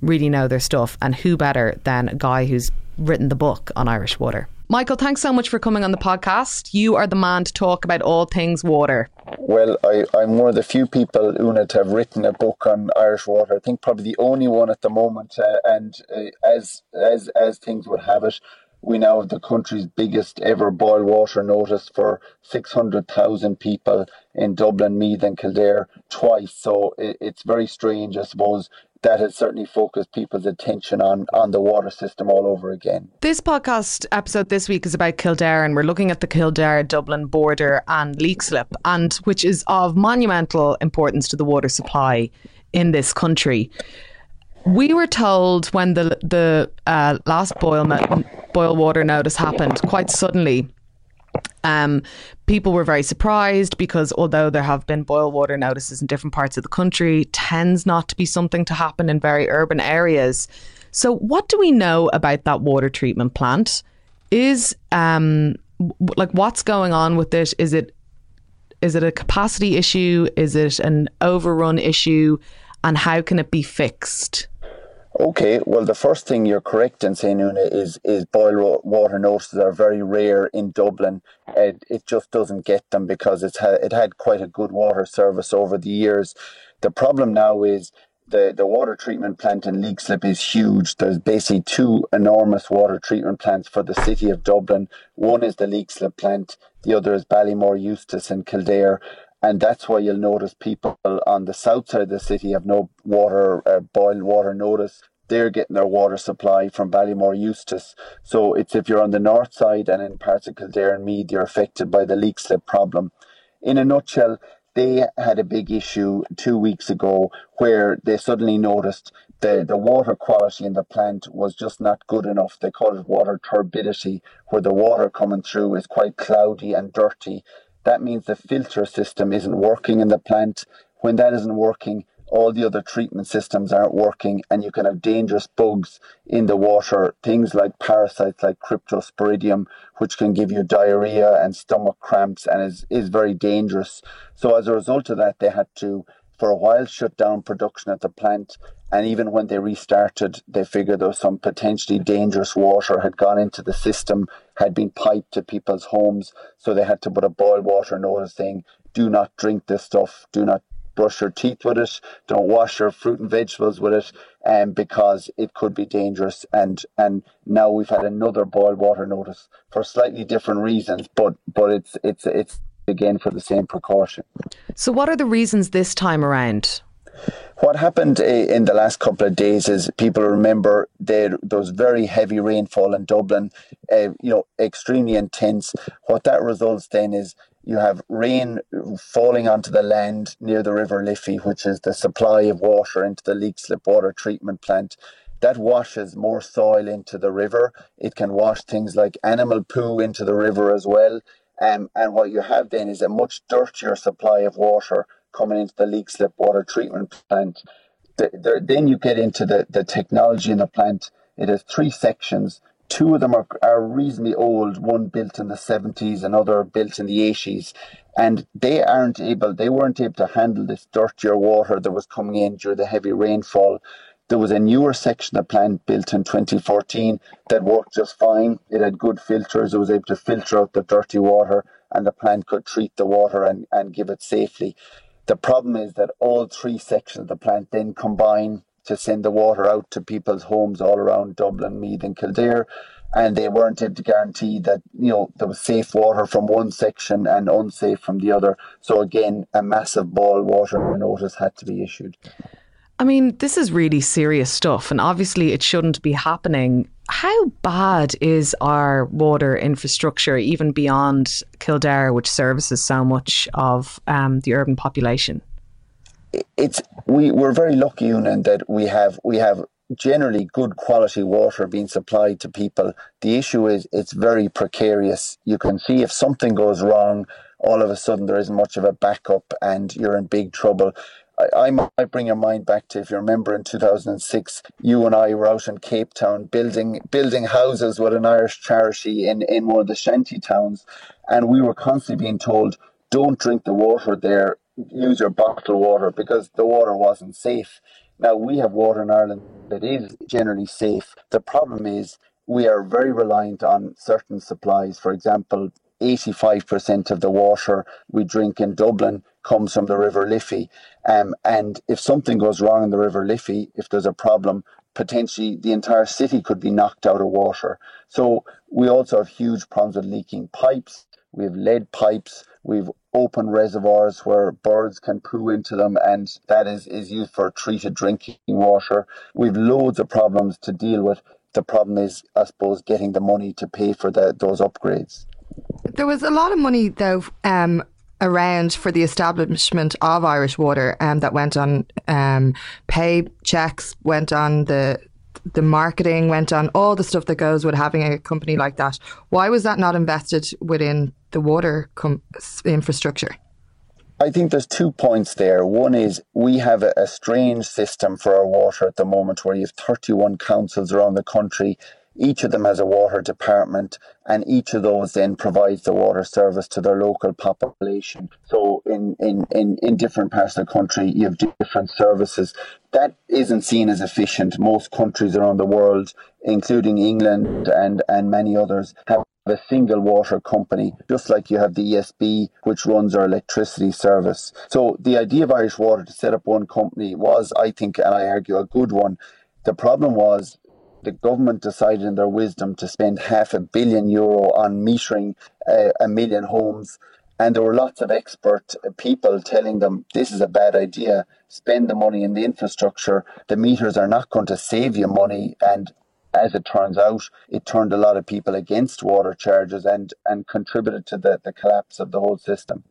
really know their stuff. And who better than a guy who's written the book on Irish water? Michael, thanks so much for coming on the podcast. You are the man to talk about all things water. Well, I, I'm one of the few people, Una, to have written a book on Irish water. I think probably the only one at the moment. Uh, and uh, as as as things would have it, we now have the country's biggest ever boil water notice for 600,000 people in Dublin, Meath, and Kildare twice. So it, it's very strange, I suppose, that has certainly focused people's attention on on the water system all over again. This podcast episode this week is about Kildare, and we're looking at the Kildare Dublin border and Leixlip, and which is of monumental importance to the water supply in this country. We were told when the the uh, last boil boil water notice happened quite suddenly um, people were very surprised because although there have been boil water notices in different parts of the country, tends not to be something to happen in very urban areas. So, what do we know about that water treatment plant? Is um, like what's going on with it? Is it is it a capacity issue? Is it an overrun issue? And how can it be fixed? Okay, well, the first thing you're correct in saying, Una, is is boil water notices are very rare in Dublin. It, it just doesn't get them because it's ha- it had quite a good water service over the years. The problem now is the, the water treatment plant in Leixlip is huge. There's basically two enormous water treatment plants for the city of Dublin. One is the Leixlip plant, the other is Ballymore Eustace in Kildare and that's why you'll notice people on the south side of the city have no water uh, boiled water notice they're getting their water supply from Ballymore Eustace. So it's if you're on the north side and in parts of Kildare and Meath, you're affected by the Leixlip problem. In a nutshell, they had a big issue two weeks ago where they suddenly noticed the, the water quality in the plant was just not good enough. They call it water turbidity, where the water coming through is quite cloudy and dirty that means the filter system isn't working in the plant. When that isn't working, all the other treatment systems aren't working, and you can have dangerous bugs in the water, things like parasites like Cryptosporidium, which can give you diarrhea and stomach cramps and is, is very dangerous. So, as a result of that, they had to, for a while, shut down production at the plant and even when they restarted, they figured there was some potentially dangerous water had gone into the system, had been piped to people's homes. So they had to put a boil water notice saying, do not drink this stuff, do not brush your teeth with it, don't wash your fruit and vegetables with it, um, because it could be dangerous. And and now we've had another boil water notice for slightly different reasons, but but it's it's it's again for the same precaution. So what are the reasons this time around? What happened eh, in the last couple of days is people remember there, was very heavy rainfall in Dublin, uh, you know, extremely intense. What that results then is you have rain falling onto the land near the River Liffey, which is the supply of water into the Leixlip water treatment plant. That washes more soil into the river. It can wash things like animal poo into the river as well. Um, and what you have then is a much dirtier supply of water coming into the Leixlip water treatment plant. The, the, then you get into the, the technology in the plant. It has three sections. Two of them are, are reasonably old, one built in the 70s, another built in the 80s. And they aren't able, they weren't able to handle this dirtier water that was coming in during the heavy rainfall. There was a newer section of plant built in 2014 that worked just fine. It had good filters. It was able to filter out the dirty water and the plant could treat the water and, and give it safely. The problem is that all three sections of the plant then combine to send the water out to people's homes all around Dublin, Meath, and Kildare. And they weren't able to guarantee that, you know, there was safe water from one section and unsafe from the other. So again, a massive boil water notice had to be issued. I mean, this is really serious stuff, and obviously it shouldn't be happening. How bad is our water infrastructure, even beyond Kildare, which services so much of um, the urban population? It's we we're very lucky, Unan, that we have we have generally good quality water being supplied to people. The issue is it's very precarious. You can see if something goes wrong, all of a sudden there isn't much of a backup, and you're in big trouble. I, I might bring your mind back to if you remember in 2006, you and I were out in Cape Town building building houses with an Irish charity in, in one of the shanty towns, and we were constantly being told, "Don't drink the water there. Use your bottled water because the water wasn't safe." Now we have water in Ireland that is generally safe. The problem is we are very reliant on certain supplies. For example, 85% of the water we drink in Dublin comes from the River Liffey. Um, and if something goes wrong in the River Liffey, if there's a problem, potentially the entire city could be knocked out of water. So we also have huge problems with leaking pipes. we have lead pipes, we've open reservoirs where birds can poo into them, and that is, is used for treated drinking water. We've loads of problems to deal with. The problem is, I suppose, getting the money to pay for the, those upgrades. There was a lot of money, though, um, around for the establishment of Irish Water um, that went on um, pay checks, went on the the marketing, went on all the stuff that goes with having a company like that. Why was that not invested within the water com- infrastructure? I think there's two points there. One is we have a, a, strange system for our water at the moment where you have 31 councils around the country each of them has a water department, and each of those then provides the water service to their local population. So, in, in, in, in different parts of the country, you have different services. That isn't seen as efficient. Most countries around the world, including England and, and many others, have a single water company, just like you have the ESB, which runs our electricity service. So the idea of Irish Water to set up one company was, I think, and I argue, a good one. The problem was the government decided in their wisdom to spend half a billion euro on metering uh, a million homes. And there were lots of expert people telling them this is a bad idea. Spend the money in the infrastructure. The meters are not going to save you money. And as it turns out, it turned a lot of people against water charges and, and contributed to the, the collapse of the whole system.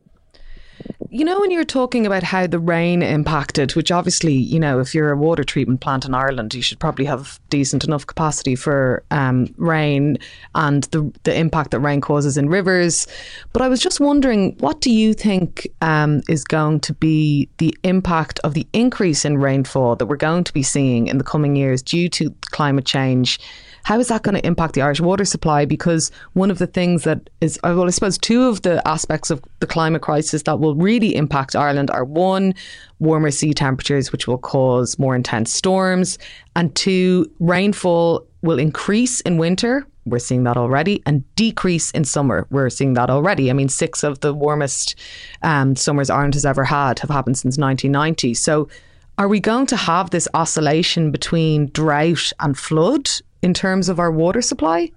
You know, when you're talking about how the rain impacted, which obviously, you know, if you're a water treatment plant in Ireland, you should probably have decent enough capacity for um, rain and the the impact that rain causes in rivers. But I was just wondering, what do you think um, is going to be the impact of the increase in rainfall that we're going to be seeing in the coming years due to climate change? How is that going to impact the Irish water supply? Because one of the things that is, uh, well, I suppose two of the aspects of the climate crisis that will really impact Ireland are one, warmer sea temperatures, which will cause more intense storms, and two, rainfall will increase in winter. We're seeing that already, and decrease in summer. We're seeing that already. I mean, six of the warmest um, summers Ireland has ever had have happened since 1990. So, are we going to have this oscillation between drought and flood in terms of our water supply?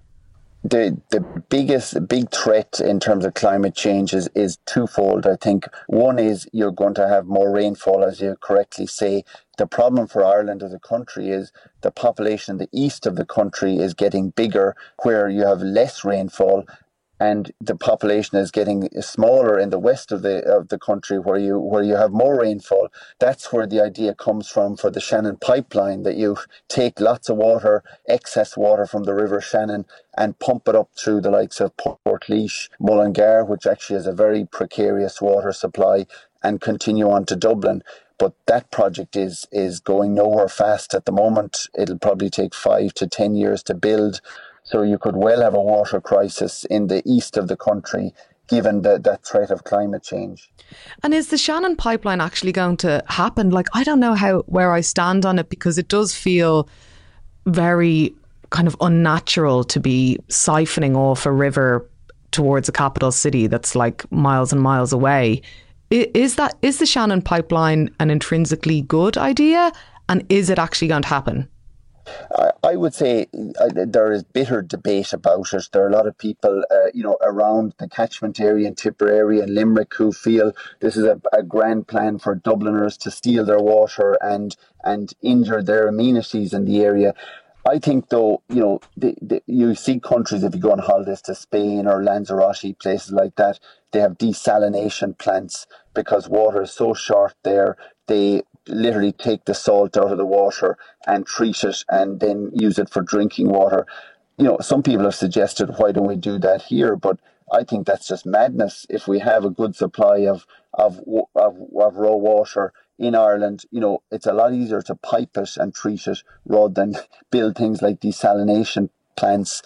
the the biggest big threat in terms of climate change is, is twofold. I think one is you're going to have more rainfall, as you correctly say. The problem for Ireland as a country is the population in the east of the country is getting bigger, where you have less rainfall, and the population is getting smaller in the west of the of the country where you where you have more rainfall. That's where the idea comes from for the Shannon pipeline that you take lots of water excess water from the river Shannon and pump it up through the likes of Portlaoise Mullingar which actually has a very precarious water supply and continue on to Dublin. But that project is is going nowhere fast at the moment. It'll probably take 5 to 10 years to build so you could well have a water crisis in the east of the country given the, the threat of climate change. And is the Shannon pipeline actually going to happen? Like I don't know how where I stand on it because it does feel very kind of unnatural to be siphoning off a river towards a capital city that's like miles and miles away. Is that is the Shannon pipeline an intrinsically good idea and is it actually going to happen? I, I would say uh, there is bitter debate about it. There are a lot of people, uh, you know, around the catchment area in Tipperary and Limerick who feel this is a, a grand plan for Dubliners to steal their water and and injure their amenities in the area. I think, though, you know, the, the, you see countries, if you go on holidays to Spain or Lanzarote, places like that, they have desalination plants because water is so short there. They literally take the salt out of the water and treat it and then use it for drinking water. You know, some people have suggested, why don't we do that here? But I think that's just madness. If we have a good supply of, of, of, of raw water in Ireland, you know, it's a lot easier to pipe it and treat it rather than build things like desalination plants.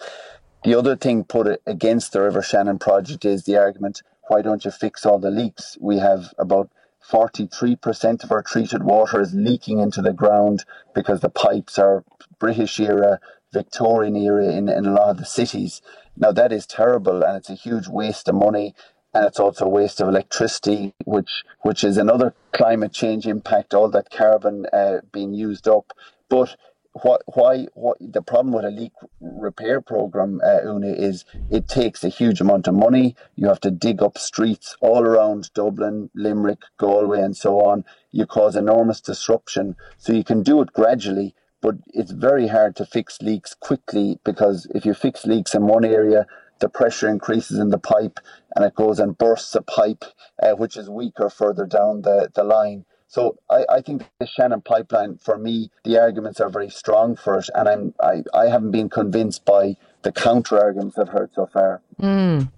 The other thing put against the River Shannon project is the argument, why don't you fix all the leaks? We have about 43% of our treated water is leaking into the ground because the pipes are British era, Victorian era in, in a lot of the cities. Now, that is terrible and it's a huge waste of money and it's also a waste of electricity, which, which is another climate change impact, all that carbon uh, being used up. But what why what the problem with a leak repair program uh, Una is it takes a huge amount of money. You have to dig up streets all around Dublin Limerick Galway and so on. You cause enormous disruption. So you can do it gradually but it's very hard to fix leaks quickly because if you fix leaks in one area the pressure increases in the pipe and it goes and bursts a pipe uh, which is weaker further down the, the line so I, I think the Shannon pipeline, for me, the arguments are very strong for it, and I'm I, I haven't been convinced by the counter arguments I've heard so far. Mm.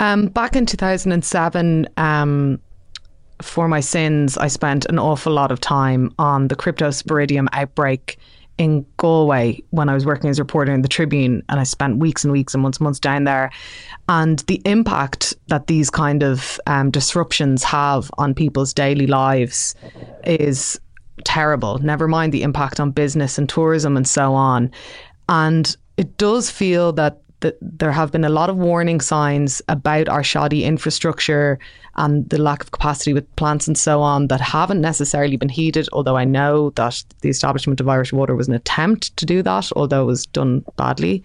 Um, back in 2007, um, for my sins, I spent an awful lot of time on the cryptosporidium outbreak in Galway when I was working as a reporter in the Tribune, and I spent weeks and weeks and months and months down there. And the impact that these kind of um, disruptions have on people's daily lives is terrible. Never mind the impact on business and tourism and so on. And it does feel that that there have been a lot of warning signs about our shoddy infrastructure and the lack of capacity with plants and so on that haven't necessarily been heeded. Although I know that the establishment of Irish Water was an attempt to do that, although it was done badly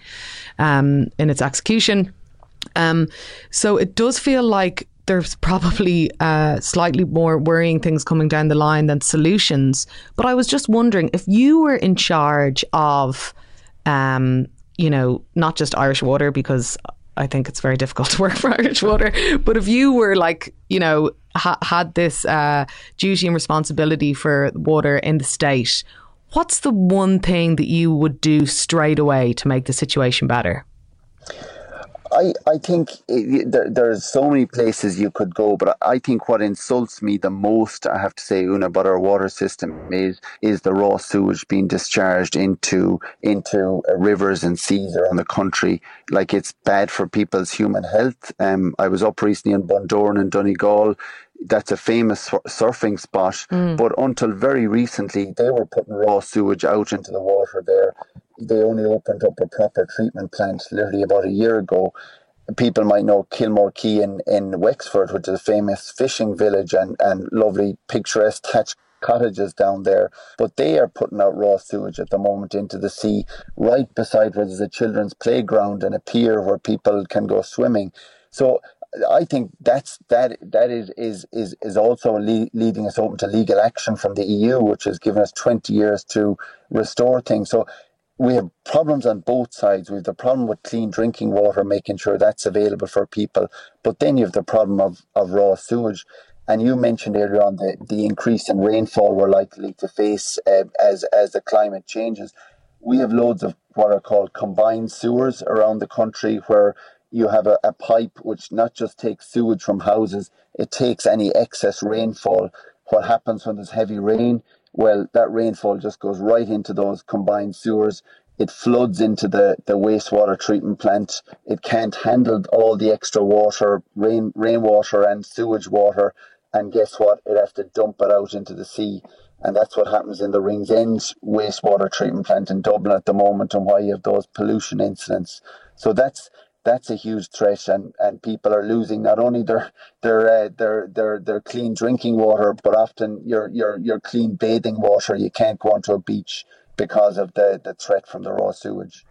um, in its execution. Um, so it does feel like there's probably uh, slightly more worrying things coming down the line than solutions. But I was just wondering if you were in charge of um, you know, not just Irish Water because I think it's very difficult to work for Irish Water. But if you were like, you know, ha- had this uh, duty and responsibility for water in the state, what's the one thing that you would do straight away to make the situation better? I, I think it, there, there's so many places you could go, but I think what insults me the most, I have to say, Una, about our water system is is the raw sewage being discharged into into uh, rivers and seas around the country. Like it's bad for people's human health. Um, I was up recently in Bundoran and Donegal that's a famous surfing spot. Mm. But until very recently, they were putting raw sewage out into the water there they only opened up a proper treatment plant literally about a year ago. People might know Kilmore Quay in, in Wexford, which is a famous fishing village and, and lovely picturesque thatched cottages down there. But they are putting out raw sewage at the moment into the sea, right beside where there's a children's playground and a pier where people can go swimming. So I think that's that that is is is is also le- leading us open to legal action from the EU, which has given us twenty years to restore things. So we have problems on both sides. We have the problem with clean drinking water, making sure that's available for people. But then you have the problem of, of raw sewage. And you mentioned earlier on the, the increase in rainfall we're likely to face uh, as, as the climate changes. We have loads of what are called combined sewers around the country where you have a, a pipe which not just takes sewage from houses, it takes any excess rainfall. What happens when there's heavy rain? well, that rainfall just goes right into those combined sewers. It floods into the, the wastewater treatment plant. It can't handle all the extra water, rain rainwater and sewage water. And guess what? It has to dump it out into the sea. And that's what happens in the Ringsend wastewater treatment plant in Dublin at the moment and why you have those pollution incidents. So that's that's a huge threat, and, and people are losing not only their their uh, their their their clean drinking water, but often your your your clean bathing water. You can't go onto a beach because of the the threat from the raw sewage.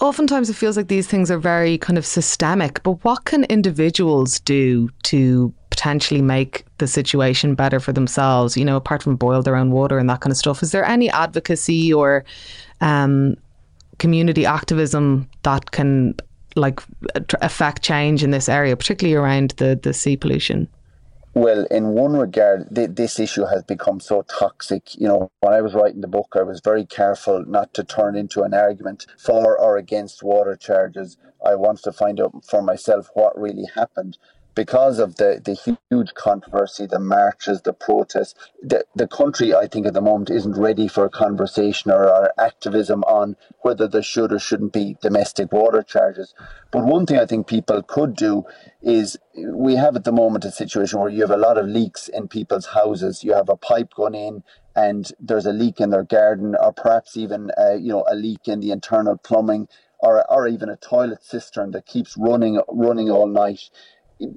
Oftentimes, it feels like these things are very kind of systemic. But what can individuals do to potentially make the situation better for themselves? You know, apart from boil their own water and that kind of stuff. Is there any advocacy or um, community activism that can like affect change in this area, particularly around the, the sea pollution? Well, in one regard, th- this issue has become so toxic. You know, when I was writing the book, I was very careful not to turn into an argument for or against water charges. I wanted to find out for myself what really happened because of the, the huge controversy, the marches, the protests, the, the country, I think, at the moment isn't ready for a conversation or, or activism on whether there should or shouldn't be domestic water charges. But one thing I think people could do is we have at the moment a situation where you have a lot of leaks in people's houses. You have a pipe going in and there's a leak in their garden, or perhaps even uh, you know a leak in the internal plumbing, or or even a toilet cistern that keeps running running all night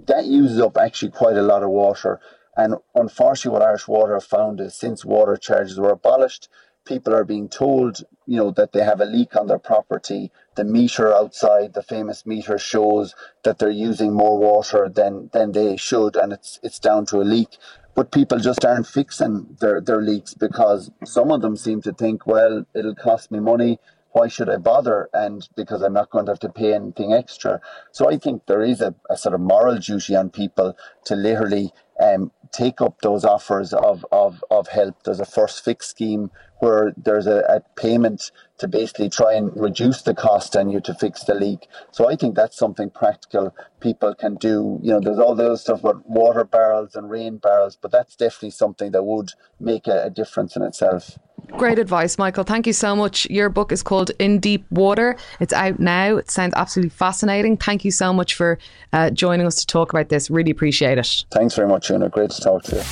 that uses up actually quite a lot of water. And unfortunately, what Irish Water have found is since water charges were abolished, people are being told, you know, that they have a leak on their property. The meter outside, the famous meter, shows that they're using more water than than they should, and it's it's down to a leak. But people just aren't fixing their, their leaks because some of them seem to think, well, it'll cost me money why should I bother? And because I'm not going to have to pay anything extra. So I think there is a, a sort of moral duty on people to literally um, take up those offers of, of, of help. There's a first fix scheme where there's a, a, payment to basically try and reduce the cost on you to fix the leak. So I think that's something practical people can do. You know, there's all the other stuff about water barrels and rain barrels, but that's definitely something that would make a, a difference in itself. Great advice, Michael. Thank you so much. Your book is called In Deep Water. It's out now. It sounds absolutely fascinating. Thank you so much for uh, joining us to talk about this. Really appreciate it. Thanks very much, Una. Great to talk to you.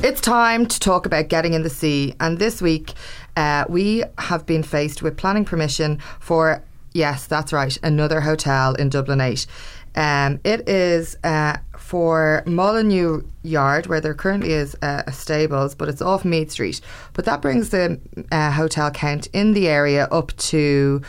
It's time to talk about getting in the sea. And this week, uh, we have been faced with planning permission for, yes, that's right, another hotel in Dublin 8. Um, it is uh, for Molyneux Yard, where there currently is uh, a stables, but it's off Meath Street. But that brings the uh, hotel count in the area up to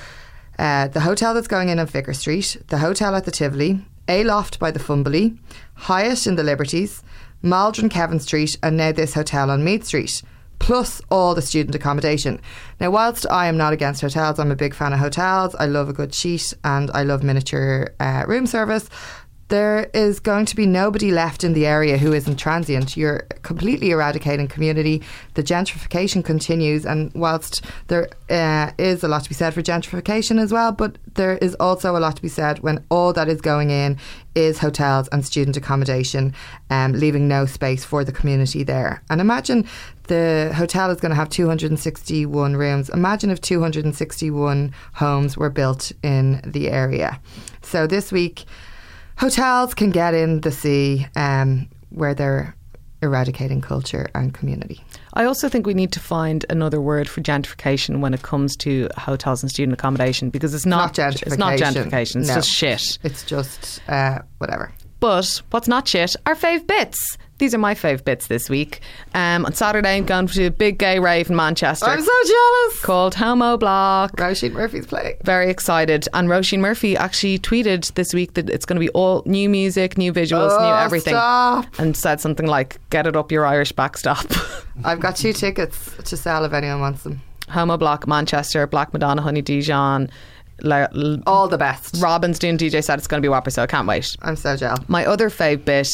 uh, the hotel that's going in on Vicar Street, the hotel at the Tivoli, Aloft by the Fumbally, Hyatt in the Liberties, Maldron Kevin Street, and now this hotel on Meath Street plus all the student accommodation. Now, whilst I am not against hotels, I'm a big fan of hotels. I love a good sheet and I love miniature uh, room service there is going to be nobody left in the area who isn't transient. You're completely eradicating community. The gentrification continues, and whilst there uh, is a lot to be said for gentrification as well, but there is also a lot to be said when all that is going in is hotels and student accommodation, um, leaving no space for the community there. And imagine the hotel is going to have 261 rooms. Imagine if 261 homes were built in the area. So this week, hotels can get in the sea um, where they're eradicating culture and community. I also think we need to find another word for gentrification when it comes to hotels and student accommodation because it's not, not gentrification. It's not gentrification. It's no. just shit. It's just uh, whatever. But what's not shit are fave bits. These are my fave bits this week. Um, on Saturday, I'm going to a big gay rave in Manchester. I'm so jealous. Called Homobloc. Roisin Murphy's playing. Very excited. And Roisin Murphy actually tweeted this week that it's going to be all new music, new visuals, oh, new everything. Stop. And said something like, get it up your Irish backstop. I've got two tickets to sell if anyone wants them. Homobloc, Manchester, Black Madonna, Honey Dijon. All the best. Robyn's doing DJ set. It's going to be whopper, so I can't wait. I'm so jealous. My other fave bit,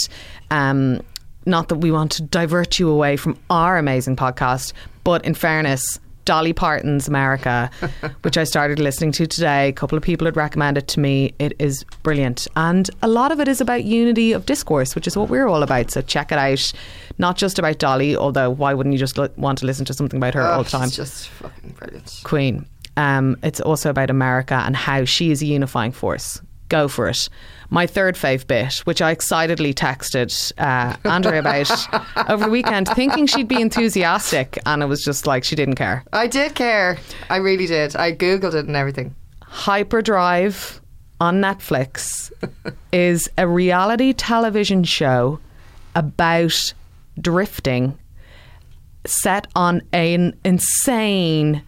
um, not that we want to divert you away from our amazing podcast, but in fairness, Dolly Parton's America, which I started listening to today. A couple of people had recommended to me. It is brilliant. And a lot of it is about unity of discourse, which is what we're all about. So check it out. Not just about Dolly, although why wouldn't you just want to listen to something about her oh, all the time? just fucking brilliant. Queen. Um, it's also about America and how she is a unifying force. Go for it. My third fave bit, which I excitedly texted uh, Andrea about over the weekend, thinking she'd be enthusiastic, and it was just like she didn't care. I did care. I really did. I googled it and everything. Hyperdrive on Netflix is a reality television show about drifting set on an insane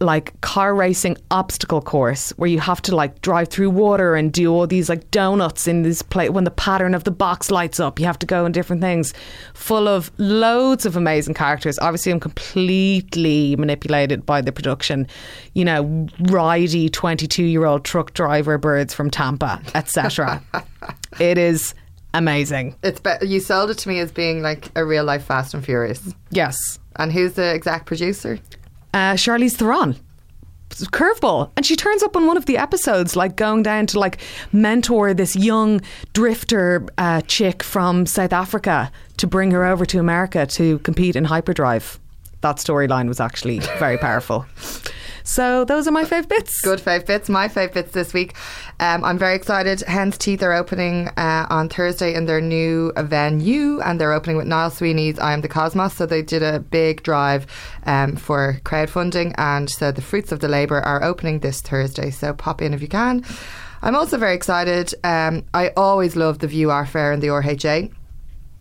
like car racing obstacle course where you have to like drive through water and do all these like donuts in this place when the pattern of the box lights up you have to go in different things full of loads of amazing characters. Obviously I'm completely manipulated by the production you know ridey 22 year old truck driver birds from Tampa etc it is amazing. It's be- you sold it to me as being like a real life Fast and Furious. Yes. And who's the exact producer uh, Charlize Theron. Curveball. And she turns up on one of the episodes like going down to like mentor this young drifter uh, chick from South Africa to bring her over to America to compete in hyperdrive. That storyline was actually very powerful so those are my fave bits. Good fave bits. My fave bits this week. Um, I'm very excited. Hen's Teeth are opening uh, on Thursday in their new venue, and they're opening with Niall Sweeney's "I Am the Cosmos." So they did a big drive um, for crowdfunding, and so the fruits of the labour are opening this Thursday. So pop in if you can. I'm also very excited. Um, I always love the VUE Art Fair and the RHA.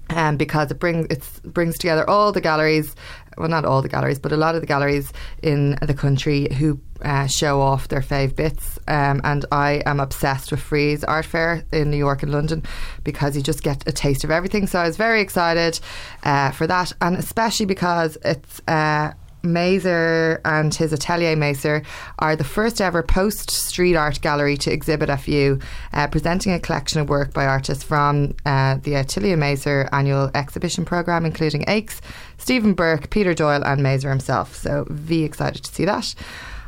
Um, because it brings it brings together all the galleries, well, not all the galleries, but a lot of the galleries in the country who uh, show off their fave bits. Um, and I am obsessed with Frieze Art Fair in New York and London because you just get a taste of everything. So I was very excited uh, for that, and especially because it's. Uh, Maser and his Atelier Maser are the first ever post street art gallery to exhibit at VUE, uh, presenting a collection of work by artists from uh, the Atelier Maser annual exhibition programme, including Aches, Stephen Burke, Peter Doyle, and Maser himself. So, V excited to see that.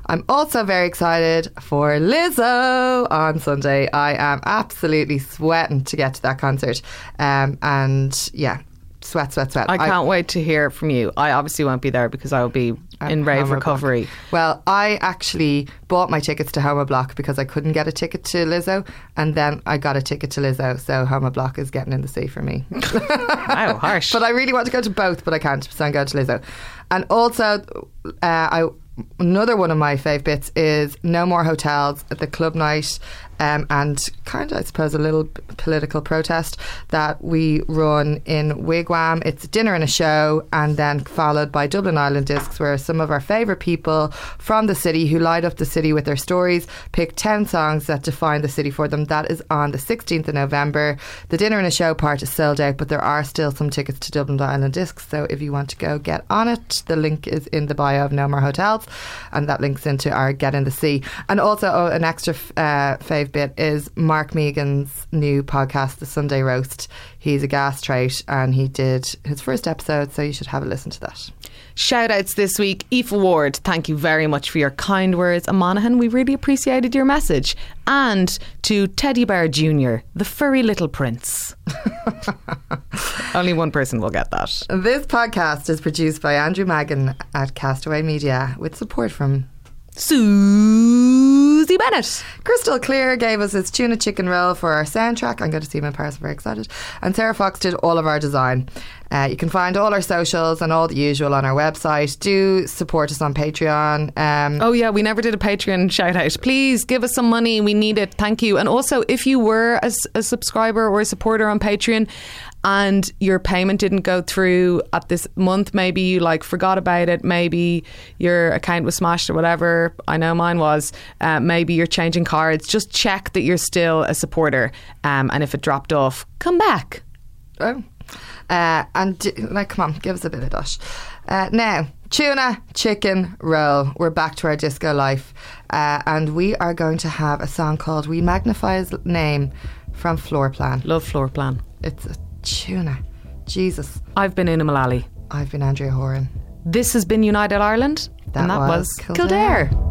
I'm also very excited for Lizzo on Sunday. I am absolutely sweating to get to that concert. Um, and yeah, sweat, sweat, sweat. I can't wait to hear from you. I obviously won't be there because I will be in rave recovery. Block. Well, I actually bought my tickets to Homobloc because I couldn't get a ticket to Lizzo, and then I got a ticket to Lizzo. So Homobloc is getting in the sea for me. Wow, harsh. but I really want to go to both, but I can't, so I'm going to Lizzo. And also, uh, I another one of my fave bits is No More Hotels at the club night. Um, and kind of, I suppose, a little political protest that we run in Wigwam. It's a dinner and a show, and then followed by Dublin Island Discs, where some of our favourite people from the city who light up the city with their stories pick 10 songs that define the city for them. That is on the 16th of November. The dinner and a show part is sold out, but there are still some tickets to Dublin Island Discs. So if you want to go get on it, the link is in the bio of No More Hotels, and that links into our Get in the Sea. And also, oh, an extra f- uh, fave bit is Mark Megan's new podcast, The Sunday Roast. He's a gas trait and he did his first episode, so you should have a listen to that. Shout outs this week. Aoife Ward, thank you very much for your kind words. And Monaghan, we really appreciated your message. And to Teddy Bear Jr., the furry little prince. Only one person will get that. This podcast is produced by Andrew Magan at Castaway Media with support from Susie Bennett. Crystal Clear gave us his tuna chicken roll for our soundtrack. I'm going to see him in Paris. I'm very excited. And Sarah Fox did all of our design. Uh, you can find all our socials and all the usual on our website. Do support us on Patreon. Um, Oh, yeah, we never did a Patreon shout out. Please give us some money. We need it. Thank you. And also, if you were a subscriber or a supporter on Patreon and your payment didn't go through at this month, maybe you like forgot about it, maybe your account was smashed or whatever. I know mine was. Uh, maybe you're changing cards. Just check that you're still a supporter. Um, and if it dropped off, come back. Oh. Uh, and d- like, come on, give us a bit of dash. Uh, now, tuna chicken roll. We're back to our disco life, uh, and we are going to have a song called "We Magnify His Name" from Floorplan. Love Floorplan. It's a tuna. Jesus, I've been Una Mullally. I've been Andrea Horan. This has been United Ireland. That and that was was Kildare. Kildare.